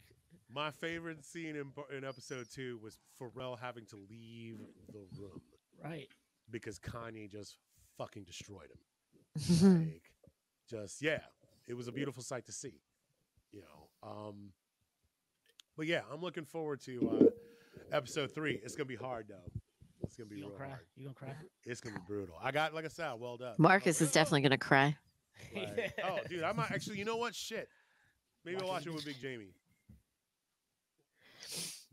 My favorite scene in in episode two was Pharrell having to leave the room Right. because Kanye just fucking destroyed him. Like, just yeah, it was a beautiful sight to see. You know, um, but yeah, I'm looking forward to uh, episode three. It's gonna be hard though. It's gonna be You real gonna cry? hard. You gonna cry? It's gonna be brutal. I got like I said, well done. Marcus is definitely gonna cry. Like, oh, dude, I might actually. You know what? Shit. Maybe I'll watch Watch it it with with Big Jamie.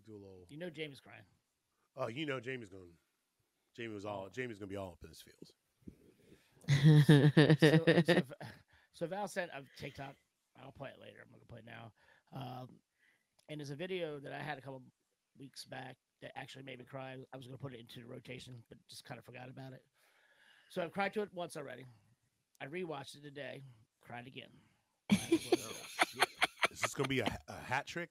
Do a little. You know Jamie's crying. Oh, you know, Jamie's going. Jamie was all. Jamie's gonna be all up in his feels. So, so, so Val sent a TikTok. I'll play it later. I'm gonna play it now. Um, and there's a video that I had a couple weeks back that actually made me cry. I was gonna put it into the rotation, but just kind of forgot about it. So I've cried to it once already. I rewatched it today. Cried again. Cried a. Is this gonna be a, a hat trick?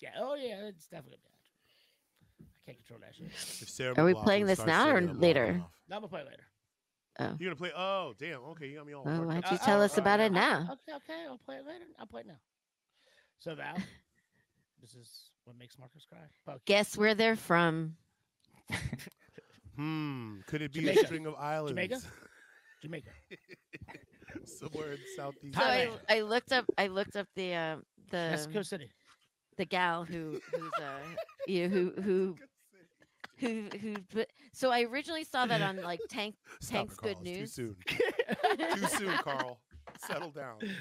yeah. Oh yeah. It's definitely a hat trick. I can't control that shit. If Sarah Are we playing this now or later? logging. No, I'm gonna play later. Oh, You're gonna play? Oh, damn. Okay, you got me all. well, worked why'd up. you Uh, tell uh, us uh, about uh, it now? Okay, okay. I'll play it later. I'll play it now. So Val, this is what makes Marcus cry. Fuck. Guess where they're from? Hmm. Could it be Jamaica. a string of islands? Jamaica? Jamaica. Somewhere in southeast. So I, I looked up. I looked up the uh, Mexico the City. the gal who who's uh you know, who who who who. But so I originally saw that on like Tank Stop Tank's it, Good News. Too soon. Too soon, Carl. Settle down. Take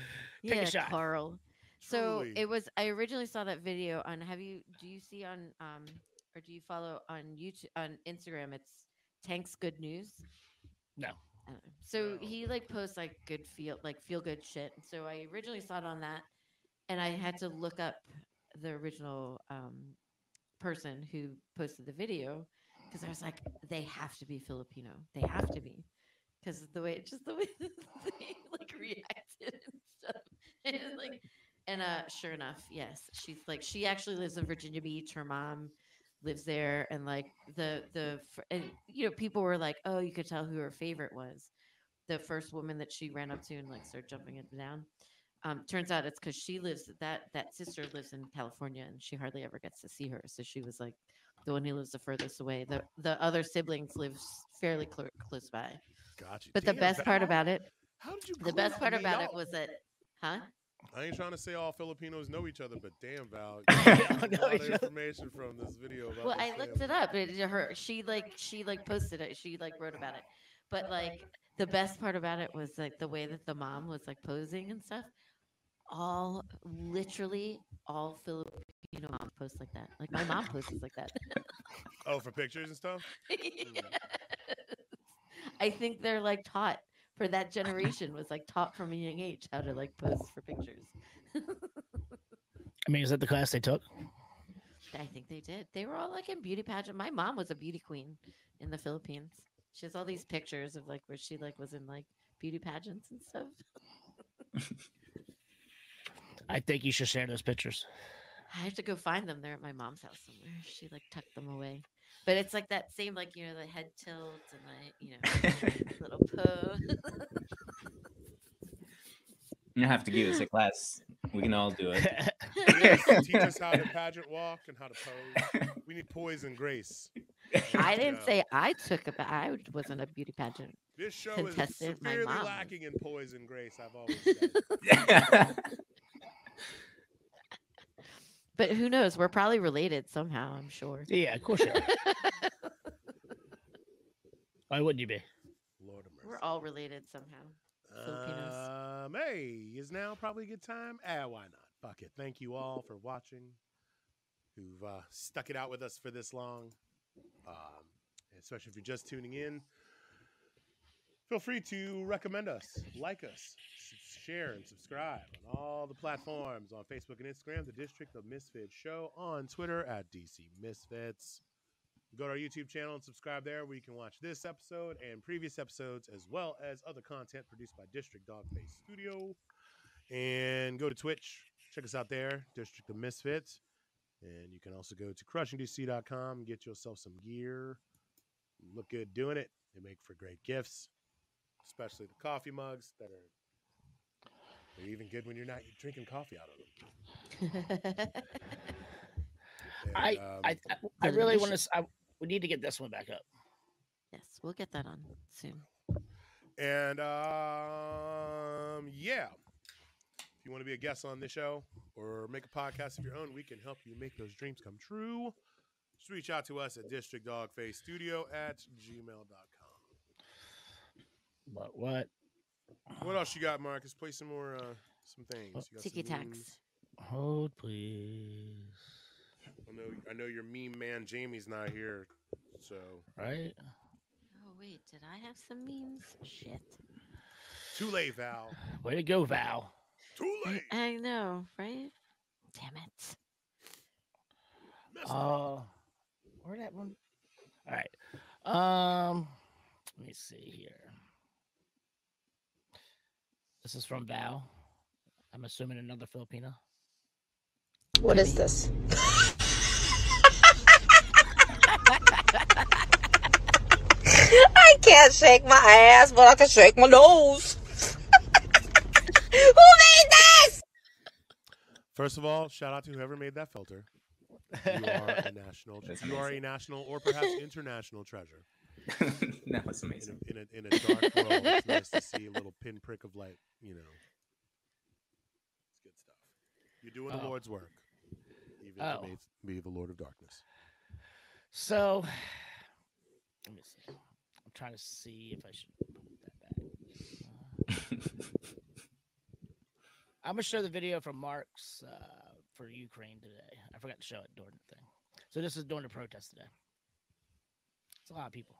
a yeah, shot. Carl. So Truly. it was. I originally saw that video on. Have you? Do you see on um or do you follow on YouTube on Instagram? It's Tank's Good News. No. So No. he like posts like good feel like feel good shit. So I originally saw it on that, and I had to look up the original um, person who posted the video because I was like, they have to be Filipino. They have to be because the way just the way they like reacted and stuff. And it's like, and uh, sure enough, yes, she's like she actually lives in Virginia Beach. Her mom lives there, and like the the and you know people were like, oh, you could tell who her favorite was. The first woman that she ran up to and like started jumping it down. Um, turns out it's because she lives that that sister lives in California and she hardly ever gets to see her. So she was like the one who lives the furthest away. The the other siblings live fairly clo- close by. Got you. But the Damn, best part about it, How did you? the best part about it was that, huh? I ain't trying to say all Filipinos know each other, but damn, Val, you don't got a know lot each of information from this video. About Well, this I looked family. it up. It, her, she like she like posted it. She like wrote about it. But like the best part about it was like the way that the mom was like posing and stuff. All literally all Filipino moms post like that. Like my mom posts like that. Oh, for pictures and stuff. Yes. I think they're like taught for that generation was like taught from a young age how to like pose for pictures. I mean, is that the class they took? I think they did. They were all like in beauty pageant. My mom was a beauty queen in the Philippines. She has all these pictures of like where she like was in like beauty pageants and stuff. I think you should share those pictures. I have to go find them. They're at my mom's house somewhere. She like tucked them away. But it's like that same like you know the head tilt and like you know little pose. You have to give us a class. We can all do it. Yes, teach us how to pageant walk and how to pose. We need poise and grace. I didn't Yeah. say I took a. I wasn't a beauty pageant. This show is contested, my severely mom. lacking in poise and grace. I've always said. But who knows? We're probably related somehow. I'm sure. Yeah, of course you are. Why wouldn't you be? Lord of mercy. We're all related somehow. Filipinos. Um, hey, is now probably a good time? Ah, why not? Fuck it. Thank you all for watching, who've uh, stuck it out with us for this long. Um, especially if you're just tuning in, feel free to recommend us, like us, share, and subscribe on all the platforms on Facebook and Instagram. The District of Misfits Show on Twitter at DC Misfits. Go to our YouTube channel and subscribe there where you can watch this episode and previous episodes as well as other content produced by District Dogface Studio. And go to Twitch, check us out there, District of Misfits. And you can also go to crushingdc.com get yourself some gear. Look good doing it. They make for great gifts, especially the coffee mugs that are they're even good when you're not drinking coffee out of them. I, And, um, I, I, I really want to. I, we need to get this one back up. yes, we'll get that on soon. And um, yeah, if you want to be a guest on this show or make a podcast of your own, we can help you make those dreams come true. Just reach out to us at District Dogface Studio at gmail.com. But what? What else you got, Marcus? Play some more, uh, some things. You got Tiki tacks. Hold, please. I know, I know your meme man Jamie's not here, so Right? Oh wait, did I have some memes? Shit. too late, Val. Way to go, Val. Too late. I know, right? Damn it. Oh. Uh, where that one? All right. Um, let me see here. This is from Val. I'm assuming another Filipino. What is this? I can't shake my ass, but I can shake my nose. Who made this? First of all, shout out to whoever made that filter. You are a national. That's you are a national or perhaps international treasure. that was in amazing. a, in a, in a dark world, it's nice to see a little pinprick of light. You know, it's good stuff. You're doing the Oh. Lord's work, even Oh. if it may be the Lord of Darkness. So, let me see. I'm trying to see if I should put that back. Uh, I'm gonna show the video from Mark's uh, for Ukraine today. I forgot to show it during the thing. So this is during the protest today. It's a lot of people.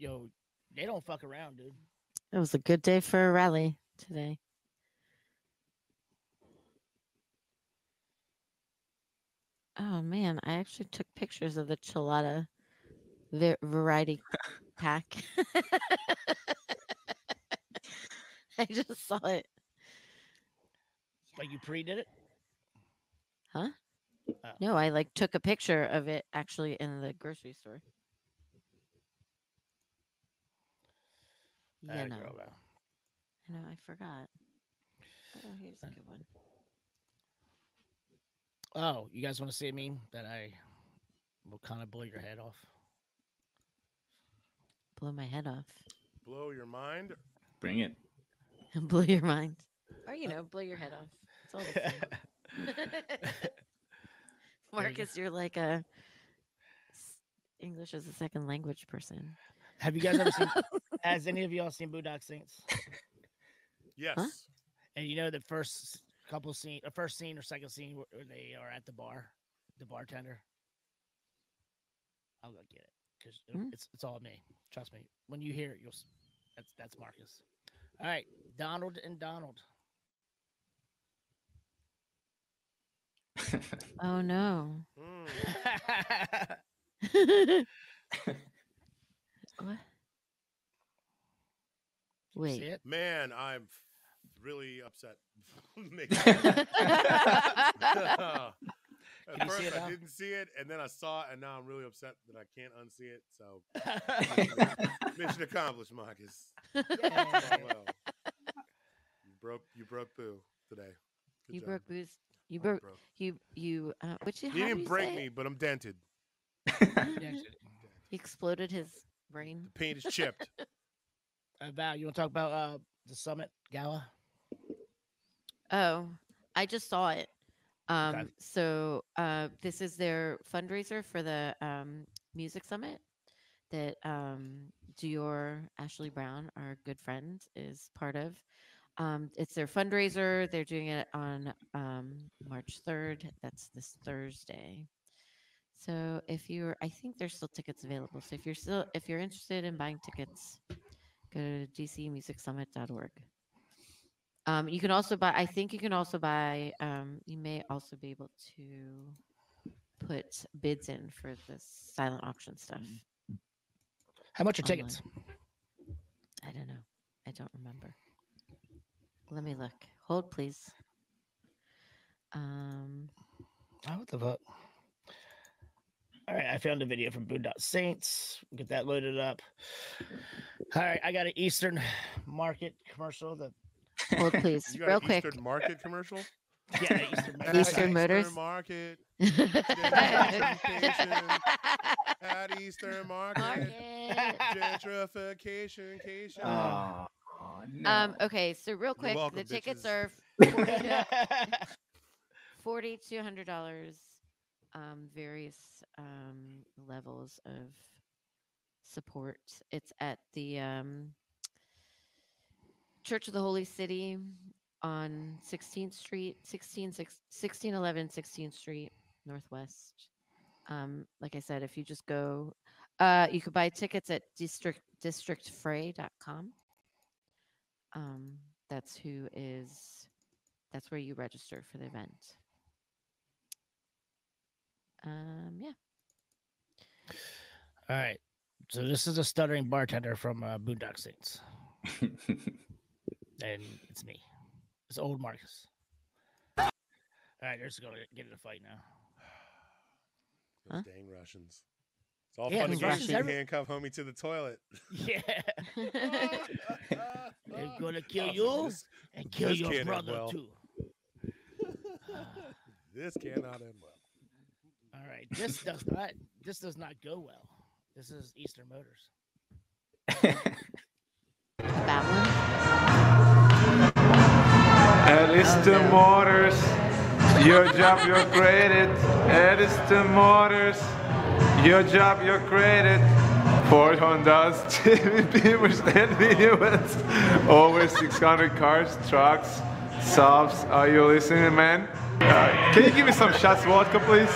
Yo, they don't fuck around, dude. It was a good day for a rally today. Oh man, I actually took pictures of the Chelada va- variety pack. I just saw it. Like you pre-did it? Huh? Oh. No, I like took a picture of it actually in the grocery store. Yeah, Atta no. girl. I know, I forgot. Oh, here's a good one. Oh, you guys want to see a meme that I will kind of blow your head off? Blow my head off. Blow your mind. Bring it. blow your mind. Or you know, blow your head off. It's all the same. Marcus, you're like a English as a second language person. Have you guys ever seen? has any of y'all seen Boondock Saints? Yes. And you know the first couple scene, a first scene or second scene where where they are at the bar, the bartender. I'll go get it because Hmm. it's it's all me. Trust me. When you hear it, you'll. That's that's Marcus. All right, Donald and Donald. Oh no. Mm. what? Wait. Man, I'm really upset. Making- Can At you see first, it I didn't see it, and then I saw it, and now I'm really upset that I can't unsee it. So, mission accomplished, Marcus. Yeah. Well, you broke, you broke Boo today. Good You job. broke booze. You broke. broke. You you. Uh, which He how didn't you break me, it? but I'm dented. He exploded his brain. The paint is chipped. uh, Val, you want to talk about uh the summit gala? Oh, I just saw it. Um, Okay. so uh, this is their fundraiser for the um, music summit that um, Dior Ashley Brown, our good friend, is part of. Um, it's their fundraiser. They're doing it on um, March 3rd. That's this Thursday. So if you're, I think there's still tickets available. So if you're still, if you're interested in buying tickets, go to dcmusicsummit.org. Um, you can also buy. I think you can also buy. Um, you may also be able to put bids in for the silent auction stuff. How much are Online. tickets? I don't know. I don't remember. Let me look. Hold, please. Um, Oh, what the fuck? All right, I found a video from Boondock Saints. Get that loaded up. All right, I got an Eastern Market commercial. The hold, please, You got real an quick. Eastern Market commercial? yeah, Eastern Market. Eastern Motors? Market. At Eastern Market. Market. Gentrification. cation. Oh, no. Um, okay, so real quick, welcome, the tickets are 40 to, 40 $100, um, various um, levels of support. It's at the um, Church of the Holy City on 16th Street, 16, 1611 16th Street, Northwest. Um, like I said, if you just go, uh, you could buy tickets at district districtfray.com. Um, that's who is, that's where you register for the event. Um, yeah. All right, so this is a stuttering bartender from uh, Boondock Saints, and it's me. It's old Marcus. All right, they're just gonna get in a fight now. Those Huh? dang Russians. It's all Yeah, fun and those games. Russians You ever- handcuff homie to the toilet. Yeah, they're gonna kill Oh, you This, and kill this your brother well. too. this cannot end well. All right, this does not. This does not go well. This is Eastern Motors. That Motors, your job, your credit. created. Motors, your job, your credit. Ford Hondas, and minivans. Over 600 cars, trucks, subs. Are you listening, man? Uh, can you give me some shots vodka, please?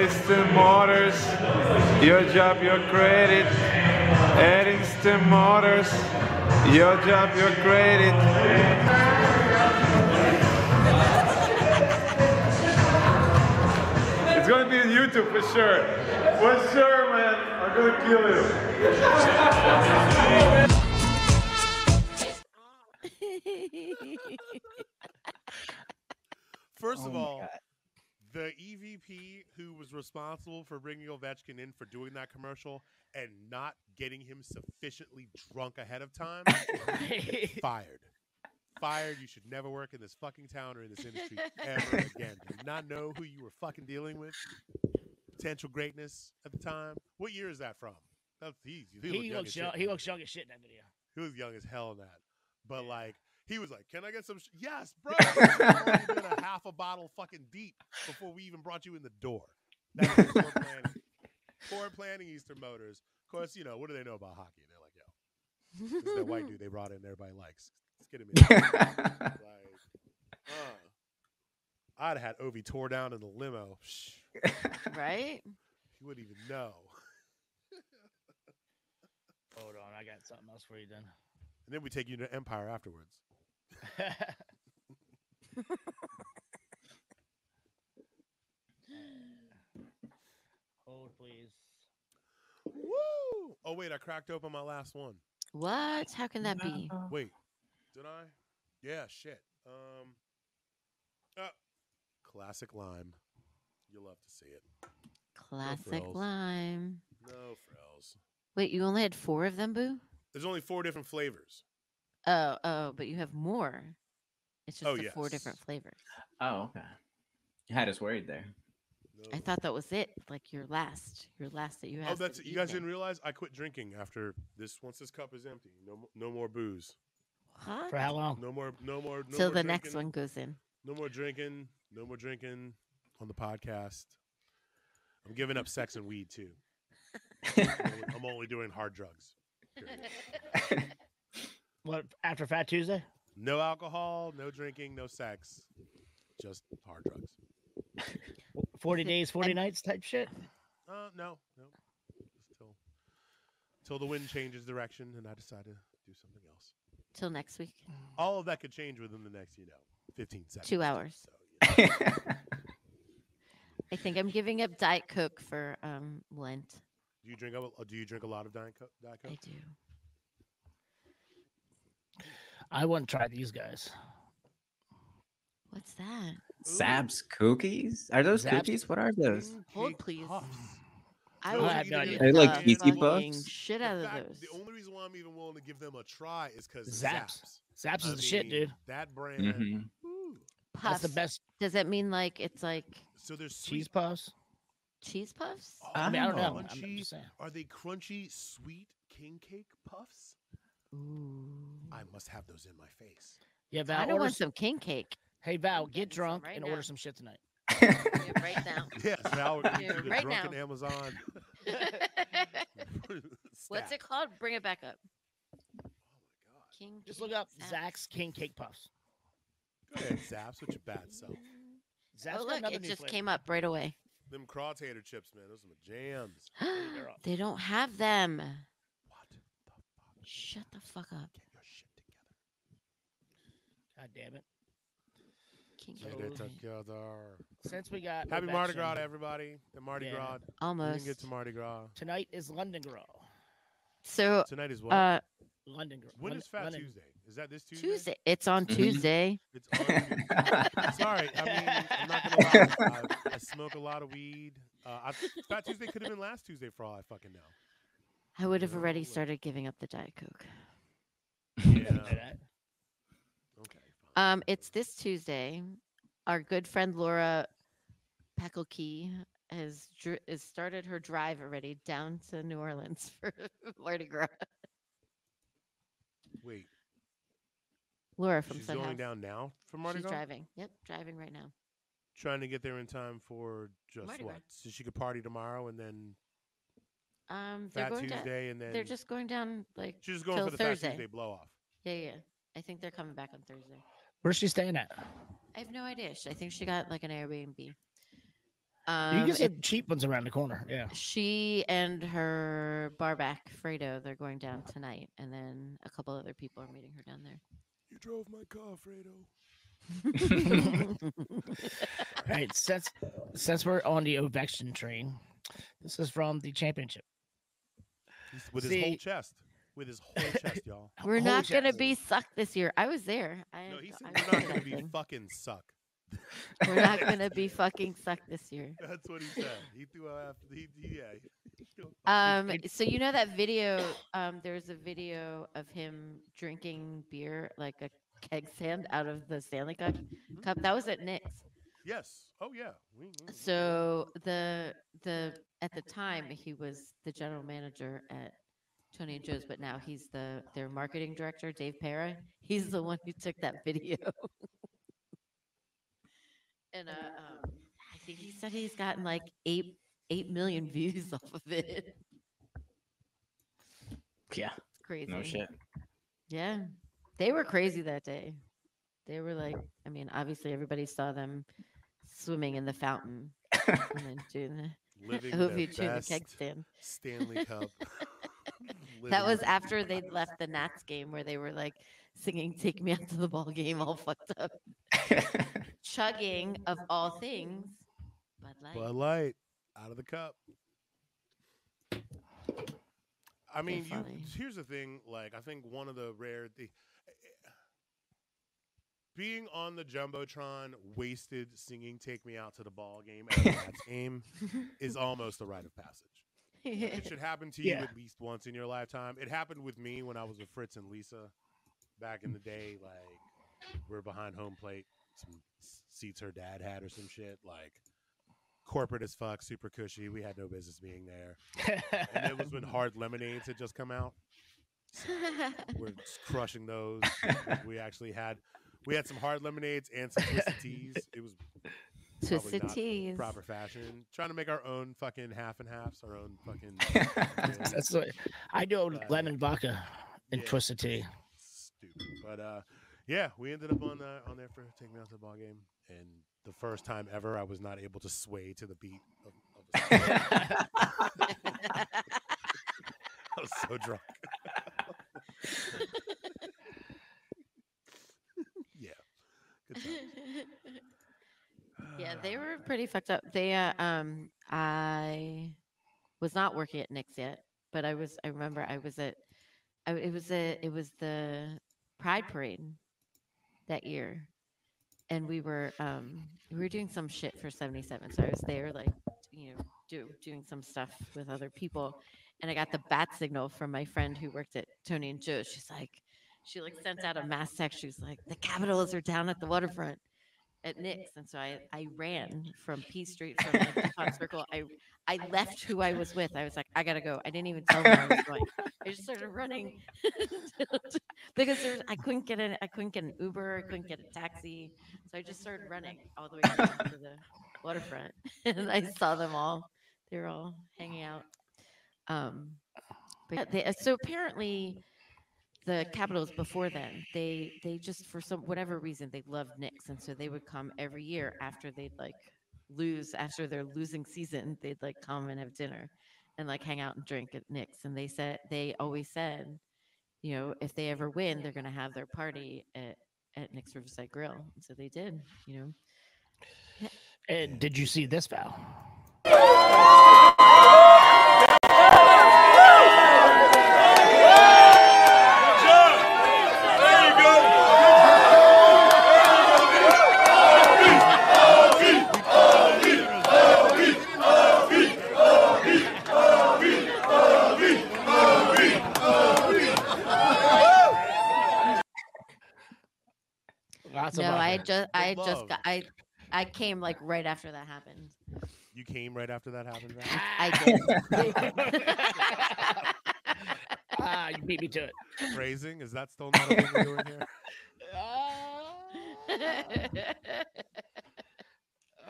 Eastern Motors, your job, your credit. Eastern Motors, your job, you're created. It's gonna be on YouTube for sure. For sure, man. I'm gonna kill you. First Oh of all, God. The EVP who was responsible for bringing Ovechkin in for doing that commercial and not getting him sufficiently drunk ahead of time, fired. Fired. You should never work in this fucking town or in this industry ever again. Do not know who you were fucking dealing with? Potential greatness at the time. What year is that from? That's he. He, looked he young young. He looks young as shit in that video. he was young as hell in that. But Yeah. like he was like, "Can I get some?" Sh-? Yes, bro. We've already been a half a bottle fucking deep before we even brought you in the door. That's poor planning. Poor planning, Eastern Motors. Of course, you know what do they know about hockey? They're like, "Yo, this that white dude they brought in. Everybody likes. Let's get him in." like, uh, I'd have had Ovi tore down in the limo. Right? you wouldn't even know. Hold on, I got something else for you then. And then we take you to Empire afterwards. Hold, please. Woo! Oh wait, I cracked open my last one. What? How can that be? Wait, did I? Yeah, shit. Um, uh, classic lime. You'll love to see it. Classic frills. lime. No frills. Wait, you only had four of them, Boo? There's only four different flavors. Oh, oh, but you have more. It's oh, just Oh, the four different yes. flavors. Oh, okay. You had us worried there. I No- thought that was it. Like your last, your last that you oh, had. Oh, that's it. you guys didn't realize I quit drinking after this. Once this cup is empty, no, mo- no more booze. What? For how long? No more, no more. No Till more the next drinking, one goes in. No more drinking. No more drinking on the podcast. I'm giving up sex and weed too. I'm only, I'm only doing hard drugs. period. What after Fat Tuesday? No alcohol, no drinking, no sex, just hard drugs. Forty days, forty and- nights type shit. Uh, no, no. Just till, till the wind changes direction and I decide to do something else. Till next week. All of that could change within the next, you know, 15 seconds. Two hours. So, you know. I think I'm giving up Diet Coke for um Lent. do you drink? A, do you drink a lot of Diet Coke? Diet Coke? I do. I wouldn't try these guys. What's that? Zapp's cookies? Are those Zapp's- cookies? What are those? Hold, please. I Those I have no idea. gonna Are they like be the puffs? shit out of fact- those. The only reason why I'm even willing to give them a try is because Zapp's. Zapp's I is the shit, dude. That brand. Mm-hmm. woo. That's the best Does that mean like it's like So there's sweet cheese puffs. cheese puffs? Oh, I mean, I don't know. Oh. I'm, I'm just saying. Are they crunchy sweet king cake puffs? Ooh. I must have those in my face. Yeah, Val. I Val. don't want some king cake. hey, Val, get drunk right and now. order some shit tonight. Yeah, right now. Yes, now we're Yeah, right drunken now. Amazon. What's stat. it called? Bring it back up. Oh my god. King Just look up Zapp's. Zapp's King Cake Puffs. Go ahead, Zapp's with your bad self. Zapp's Oh look, it just flavor. came up right away. Them Crawtator chips, man. Those are my jams. they don't have them. What the fuck? Shut the fuck up. Get your shit together. God damn it. King So- Get it together. Since we got Happy Mardi Gras, to everybody. The Mardi Yeah. Gras. We Almost. didn't get to Mardi Gras. tonight is London Gras. So, Tonight is what? uh, London Gras. when Lon- is Fat London- Tuesday? Is that this Tuesday? Tuesday. It's on. Tuesday. It's on Sorry, I mean, I'm not gonna lie. I, I smoke a lot of weed. Uh, I, Fat Tuesday could have been last Tuesday for all I fucking know. I would have already started giving up the Diet Coke. Yeah. Say that. Okay. Um, it's this Tuesday. Our good friend Laura Pekelkey has dr- has started her drive already down to New Orleans for Mardi Gras. Wait. Laura from She's Sud going House. down now for Mardi She's Gras. driving. Yep, driving right now. Trying to get there in time for just Mardi what? Gras. So she could party tomorrow and then Um, they're Fat going Tuesday down. and then They're just going down like she's just going till for the Fat Thursday. Tuesday blow off. Yeah, yeah. I think they're coming back on Thursday. Where's she staying at? I have no idea. Sh- I think she got like an Airbnb. you Um, get some cheap ones around the corner. Yeah. she and her barback Fredo, they're going down tonight, and then a couple other people are meeting her down there. You drove my car, Fredo. right. Since since we're on the Ovechkin train, this is from the championship. He's- With his whole chest. With his whole chest, y'all. We're Whole not gonna be sucked this year. I was there. I, No, he said I we're not gonna be fucking suck. We're not gonna be fucking sucked this year. That's what he said. He threw out after he, he- yeah. Um, so you know that video? Um, there's a video of him drinking beer like a keg stand out of the Stanley Cup. Cup that was at Nick's. Yes. Oh yeah. We, we- So the the at the time he was the general manager at Tony and Joe's, but now he's the their marketing director, Dave Para. He's the one who took that video. and uh, um, I think he said he's gotten like eight eight million views off of it. Yeah. Crazy. No shit. Yeah. They were crazy that day. They were like, I mean, obviously everybody saw them swimming in the fountain and then doing the living hope their you doing the keg stand. Stanley Cup. That was after they'd left the Nats game where they were like singing "Take Me Out to the Ball Game" all fucked up, chugging of all things. Bud Light. Bud Light out of the cup. I mean, you, here's the thing. Like, I think one of the rare the being on the jumbotron, wasted singing "Take Me Out to the Ball Game" at a game is almost a rite of passage. It should happen to you Yeah. at least once in your lifetime. It happened with me when I was with Fritz and Lisa back in the day. Like, we're behind home plate, some seats her dad had or some shit. Like, corporate as fuck, super cushy. We had no business being there. And it was when hard lemonades had just come out. So we're crushing those. we actually had we had some hard lemonades and some twisted teas. It was probably Twisted not teas. proper fashion. Trying to make our own fucking half and halves, our own fucking. That's what I do. Uh, lemon vodka and yeah. twisted tea. Stupid, but uh, yeah, we ended up on uh, on there for taking me out to the ball game, and the first time ever, I was not able to sway to the beat of, of the song. I was so drunk. yeah, good time. Yeah, they were pretty fucked up. They uh, um I was not working at Nick's yet, but I was I remember I was at I, it was a it was the Pride Parade that year. And we were um we were doing some shit for 77. So I was there like you know do, doing some stuff with other people and I got the bat signal from my friend who worked at Tony and Joe. She's like she like sent out a mass text. She was like, the Capitals are down at the waterfront at Nick's, and so I, I ran from P Street from like, Circle. I I left who I was with. I was like, I gotta go. I didn't even tell them I was going. I just started running because there's I couldn't get an I couldn't get an Uber. I couldn't get a taxi, so I just started running all the way to the waterfront, and I saw them all. They were all hanging out. Um, but yeah, they, uh, so apparently the Capitals before then, they they just for some whatever reason they loved Nick's, and so they would come every year after they'd like lose after their losing season, they'd like come and have dinner and like hang out and drink at Nick's. And they said they always said, you know, if they ever win, they're gonna have their party at at Nick's Riverside Grill. And so they did, you know. And did you see this, Val? I vodka. just I Good just got I I came like right after that happened. You came right after that happened. Val? I did. ah, you beat me to it. Phrasing is that still not a thing we're doing here?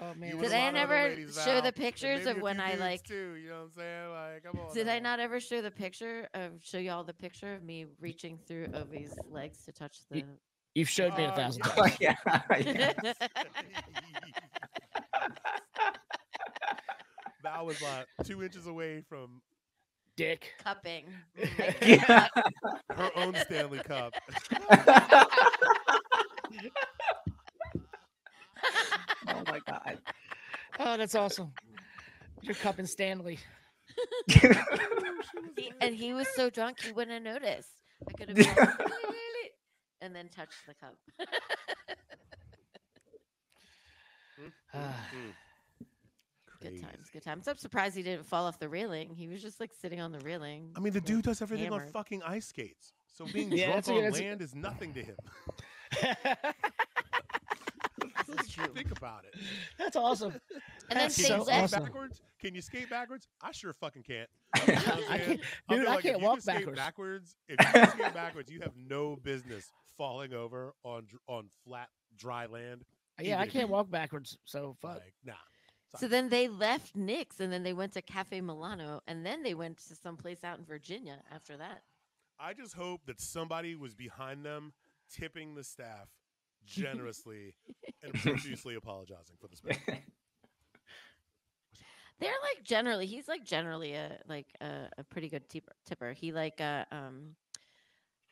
Oh man, You that's with a Did I lot never ladies, show Val, the pictures of when I like? too. You know what I'm saying? Like, come on. Did I not ever show the picture of show y'all the picture of me reaching through Ovi's legs to touch the? Y- You've showed me a Uh, thousand yeah. times. yeah, yeah. Val was like two inches away from Dick. Cupping. Yeah. her own Stanley Cup. oh my god. Oh, that's awesome. You're cupping Stanley. He- and he was so drunk he wouldn't have noticed. I could have been like, and then touch the cup. Ah, good times, good times. I'm surprised he didn't fall off the railing. He was just like sitting on the railing. I mean, the dude does everything on hammered. fucking ice skates. So being Yeah, drunk that's on that's land is nothing to him. This is true. Think about it. that's awesome. And then That's they Can so you skate awesome. backwards? Can you skate backwards? I sure fucking can't. You know what I'm I saying? can't, I dude, I like if can't you walk can skate backwards. backwards. If you can skate backwards, you have no business falling over on on flat dry land. Yeah, I can't walk backwards. So fuck. Like, nah. So then they left Nick's and then they went to Cafe Milano and then they went to some place out in Virginia after that. I just hope that somebody was behind them, tipping the staff generously and profusely apologizing for the spend. They're like generally he's like generally a like a, a pretty good tipper, tipper. He like uh um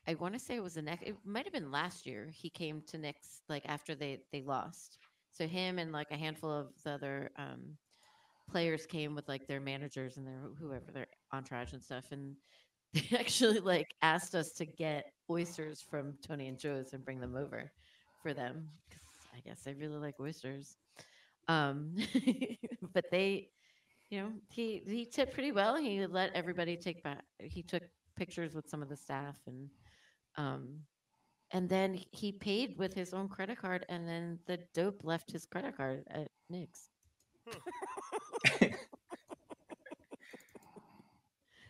I want to say it was the next it might have been last year he came to Nick's like after they they lost. So him and like a handful of the other um players came with like their managers and their whoever their entourage and stuff and they actually like asked us to get oysters from Tony and Joe's and bring them over for them I guess they really like oysters. Um but they you know, he he tipped pretty well. He let everybody take back. He took pictures with some of the staff, and um, and then he paid with his own credit card, and then the dope left his credit card at Nick's.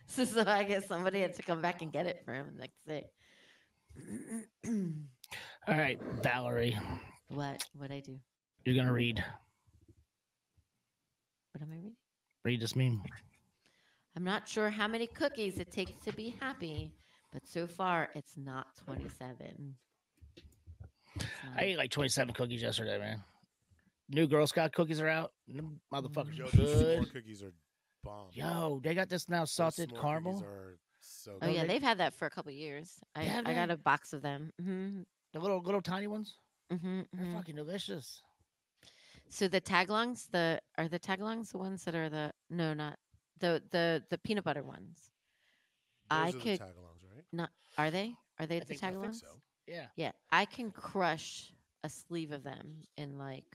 so, so I guess somebody had to come back and get it for him the next day. All right, Valerie, what? What I do? you're gonna read. What am I reading? Read this meme. I'm not sure how many cookies it takes to be happy, but so far it's not 27. It's I ate like 27 cookies yesterday, man. New Girl Scout cookies are out. and Them motherfuckers Yo, are good. cookies are bomb. Yo, they got this now salted caramel. so Oh yeah, they- they've had that for a couple years. I, Yeah, I got a box of them. hmm The little little tiny ones. Mm-hmm, They're fucking delicious. So the Tagalongs, the are the Tagalongs the ones that are the no, not the the the peanut butter ones. I Those are could right? are they are they I the think- I think so. Yeah. Yeah, I can crush a sleeve of them in like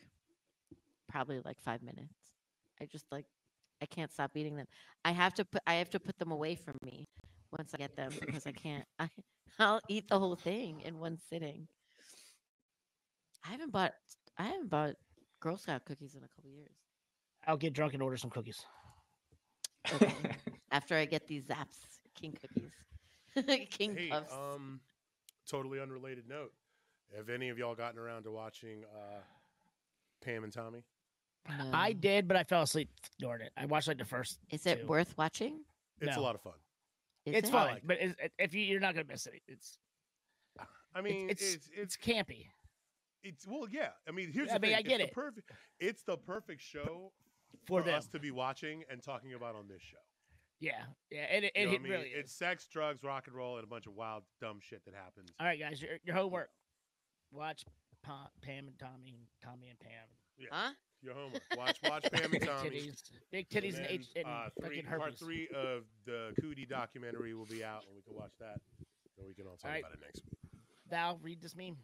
probably like five minutes. I just like I can't stop eating them. I have to put I have to put them away from me once I get them because I can't. I I'll eat the whole thing in one sitting. I haven't bought I haven't bought Girl Scout cookies in a couple years. I'll get drunk and order some cookies. Okay. After I get these Zapp's King cookies, King Hey, Puffs. um, totally unrelated note. Have any of y'all gotten around to watching uh, Pam and Tommy? I did, but I fell asleep during it. I watched like the first. Is it two. worth watching? It's a lot of fun. Is It's it? fine, like it. but it's, if you you're not gonna miss it, it's I mean, it's it's it's, it's, campy. it's well, yeah. I mean, here's I the mean, thing. I get it's it. The perfect, it's the perfect show For for, us to be watching and talking about on this show. Yeah, yeah, and it, You know what it I mean? really It's is. sex, drugs, rock and roll, and a bunch of wild, dumb shit that happens. All right, guys, your, your homework: watch Pa- Pam and Tommy, and Tommy and Pam. Huh? Your homework. Watch, watch Pam and Big Tommy. titties, big titties, and, then, H- and uh, three, fucking part three of the Coodie documentary will be out, and we can watch that. So we can all talk All right. about it next week. Val, read this meme.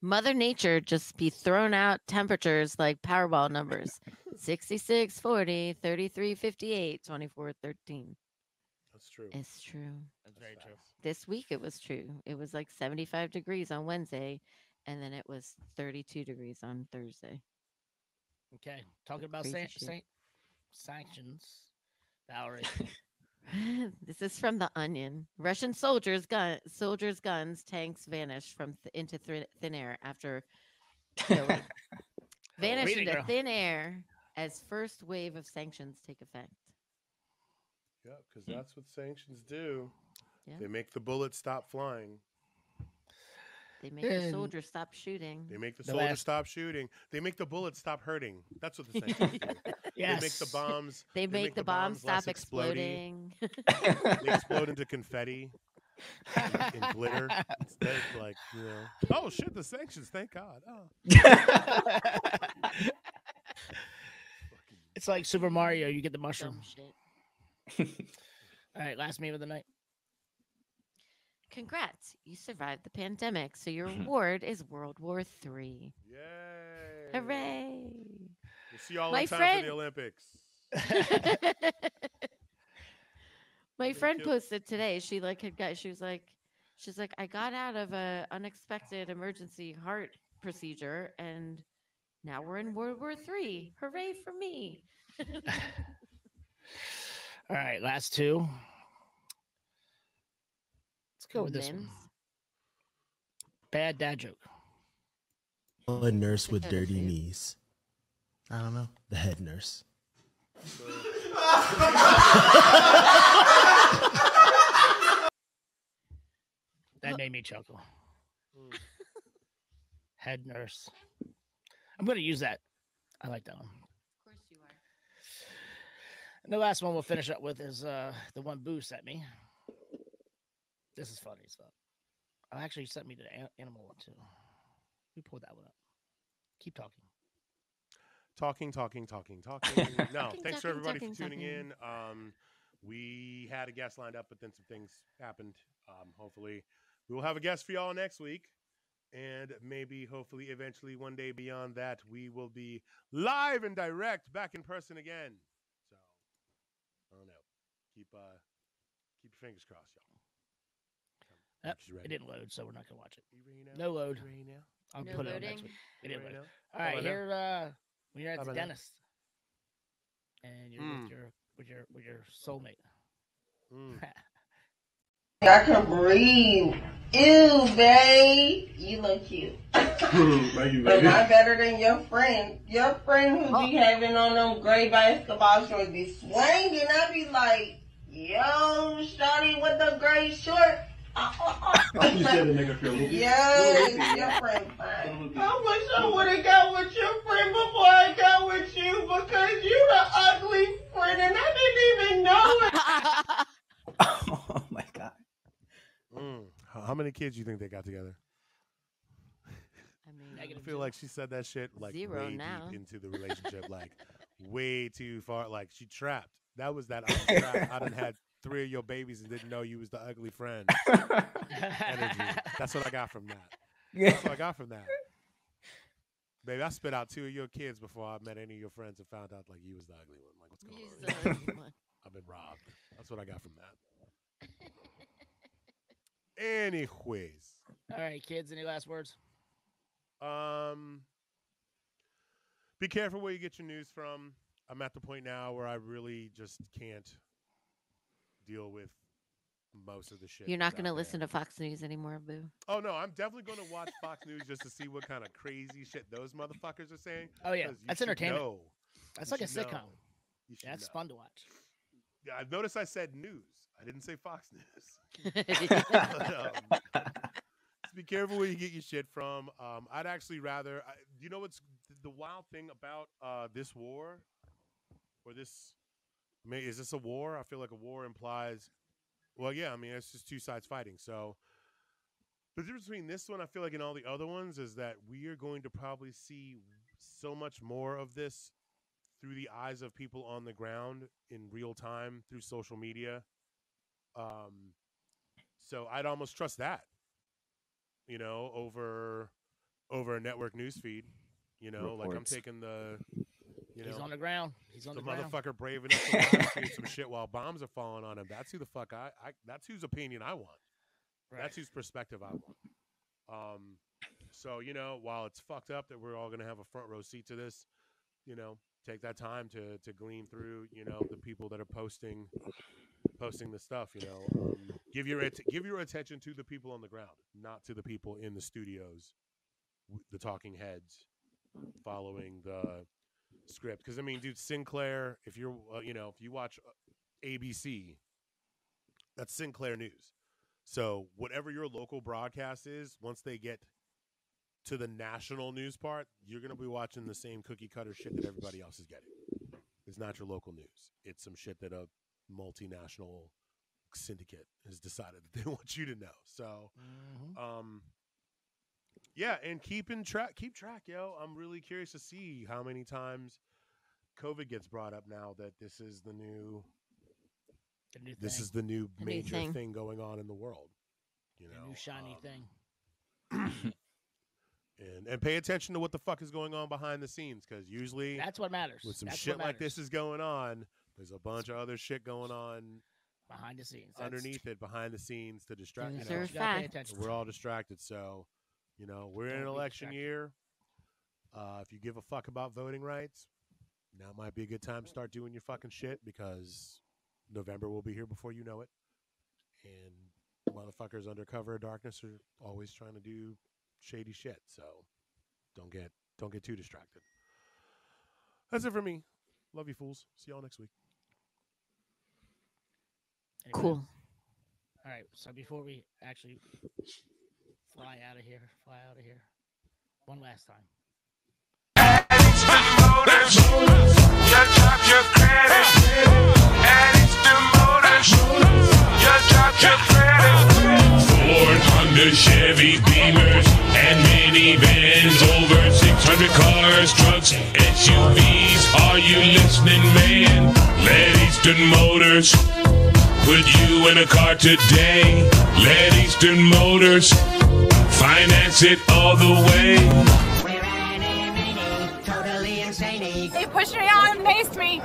Mother Nature just be throwing out temperatures like Powerball numbers 66, 40, 33, 58, 24, 13. That's true. It's true. That's very true. This week it was true. It was like 75 degrees on Wednesday, and then it was 32 degrees on Thursday. Okay, talking about san- san- sanctions, Valerie. this is from the Onion. Russian soldiers gun soldiers guns tanks vanish from th- into thin thin air after vanish into girl. thin air as first wave of sanctions take effect. Yeah, because hmm. that's what sanctions do. Yeah. They make the bullets stop flying. They make the And- soldiers stop shooting. They make the, The soldiers last- stop shooting. They make the bullets stop hurting. That's what the sanctions do. Yes. They make the bombs. They make, the, bombs, less stop exploding. they explode into confetti and, and glitter instead. Like you know, oh shit, the sanctions. Thank God. Oh. It's like Super Mario. You get the mushroom. Dumb shit. All right, last meme of the night. Congrats, you survived the pandemic, so your reward is World War Three. Yay! Hooray! We'll see y'all My in time friend- for the Olympics. My Thank friend you. posted today. She like had got. She was like, she's like, I got out of a unexpected emergency heart procedure, and now we're in World War Three. Hooray for me! All right, last two. Let's go with this one. Bad dad joke. A nurse with Think they're the dirty same. knees. I don't know. The head nurse. That made me chuckle. Head nurse. I'm going to use that. I like that one. Of course you are. And the last one we'll finish up with is uh the one Boo sent me. This is funny stuff. Oh, actually, sent me the animal one too. We pulled that one up. Keep talking. Talking, talking, talking, talking. no, Talking, thanks for everybody talking, for tuning talking. in. Um, we had a guest lined up, but then some things happened. Um, hopefully, we will have a guest for y'all next week, and maybe, hopefully, eventually, one day beyond that, we will be live and direct, back in person again. So, I don't know. Keep uh, keep your fingers crossed, y'all. Yep, She's ready. It didn't load, so we're not gonna watch it. You ready now? No load. You ready now? I'll No put it on next week. It didn't load. All right, about here uh when you're at the about now? dentist and you're Mm. with your with your with your soulmate. Mm. I can breathe. Ew, babe. You look cute. Thank you, But baby. not better than your friend. Your friend who be having on them gray basketball shorts be swinging. I be like, yo, shawty with the gray short. You said the nigga feel loopy. Yes, your friend fine. I wish I would have got with your friend before I got with you because you the ugly friend and I didn't even know it. oh my god. Mm. How, how many kids do you think they got together? I mean, I Negative feel like she said that shit like Zero way now. deep into the relationship, like way too far. Like she trapped. That was that. I'm trapped. I done had three of your babies and didn't know you was the ugly friend. Energy. That's what I got from that. That's what I got from that. Baby, I spit out two of your kids before I met any of your friends and found out like you was the ugly one. Like what's going He's on? the ugly one. I've been robbed. That's what I got from that. Anyways, All right, kids, any last words? Um, be careful where you get your news from. I'm at the point now where I really just can't deal with most of the shit. You're not going to listen to Fox News anymore, Boo. Oh no, I'm definitely going to watch Fox News just to see what kind of crazy shit those motherfuckers are saying. Oh yeah, that's should entertainment. know. That's You like a sitcom. know. You should That's know. fun to watch. Yeah, I've noticed I said news. I didn't say Fox News. yeah, um, be careful where you get your shit from. Um, I'd actually rather. I, you know what's the wild thing about uh, this war, or this? I mean, is this a war? I feel like a war implies. Well, yeah. I mean, it's just two sides fighting. So the difference between this one, I feel like, and all the other ones, is that we are going to probably see so much more of this through the eyes of people on the ground in real time through social media. Um, so I'd almost trust that, you know, over over a network news feed. You know, like I'm taking the, you He's on the ground. He's on the the, ground. motherfucker brave enough to stream some shit while bombs are falling on him. That's who the fuck I, I that's whose opinion I want. Right. That's whose perspective I want. Um, so you know, while it's fucked up that we're all gonna have a front row seat to this, you know, take that time to to glean through, you know, the people that are posting posting the stuff. You know, um, give your at- give your attention to the people on the ground, not to the people in the studios, the talking heads, following the script. Because I mean, dude, Sinclair. If you're, uh, you know, if you watch uh, ABC, that's Sinclair News. So whatever your local broadcast is, once they get to the national news part, you're gonna be watching the same cookie cutter shit that everybody else is getting. It's not your local news. It's some shit that a multinational syndicate has decided that they want you to know. So, um, yeah, and keep in track, keep track, yo. I'm really curious to see how many times COVID gets brought up now that this is the new, The new this thing. is the new The new major thing. thing going on in the world. You The know, new shiny um, thing. and and pay attention to what the fuck is going on behind the scenes because usually That's what matters. with some That's shit like this is going on, there's a bunch of other shit going on behind the scenes. That's- underneath it, behind the scenes to distract. You know, you pay attention we're all distracted, so you know we're in Don't an election year. Uh, if you give a fuck about voting rights, now might be a good time to start doing your fucking shit because November will be here before you know it, and motherfuckers under cover of darkness are always trying to do shady shit. So don't get don't get too distracted. That's it for me. Love you fools. See y'all next week. Anybody Cool. All right. So before we actually fly out of here, fly out of here, one last time. Ford, Honda, Chevy, Beamers, and minivans. Over 600 cars, trucks, SUVs. Are you listening, man? Let Eastern Motors put you in a car today. Let Eastern Motors finance it all the way. We're any, totally insane. They pushed me out and paced me.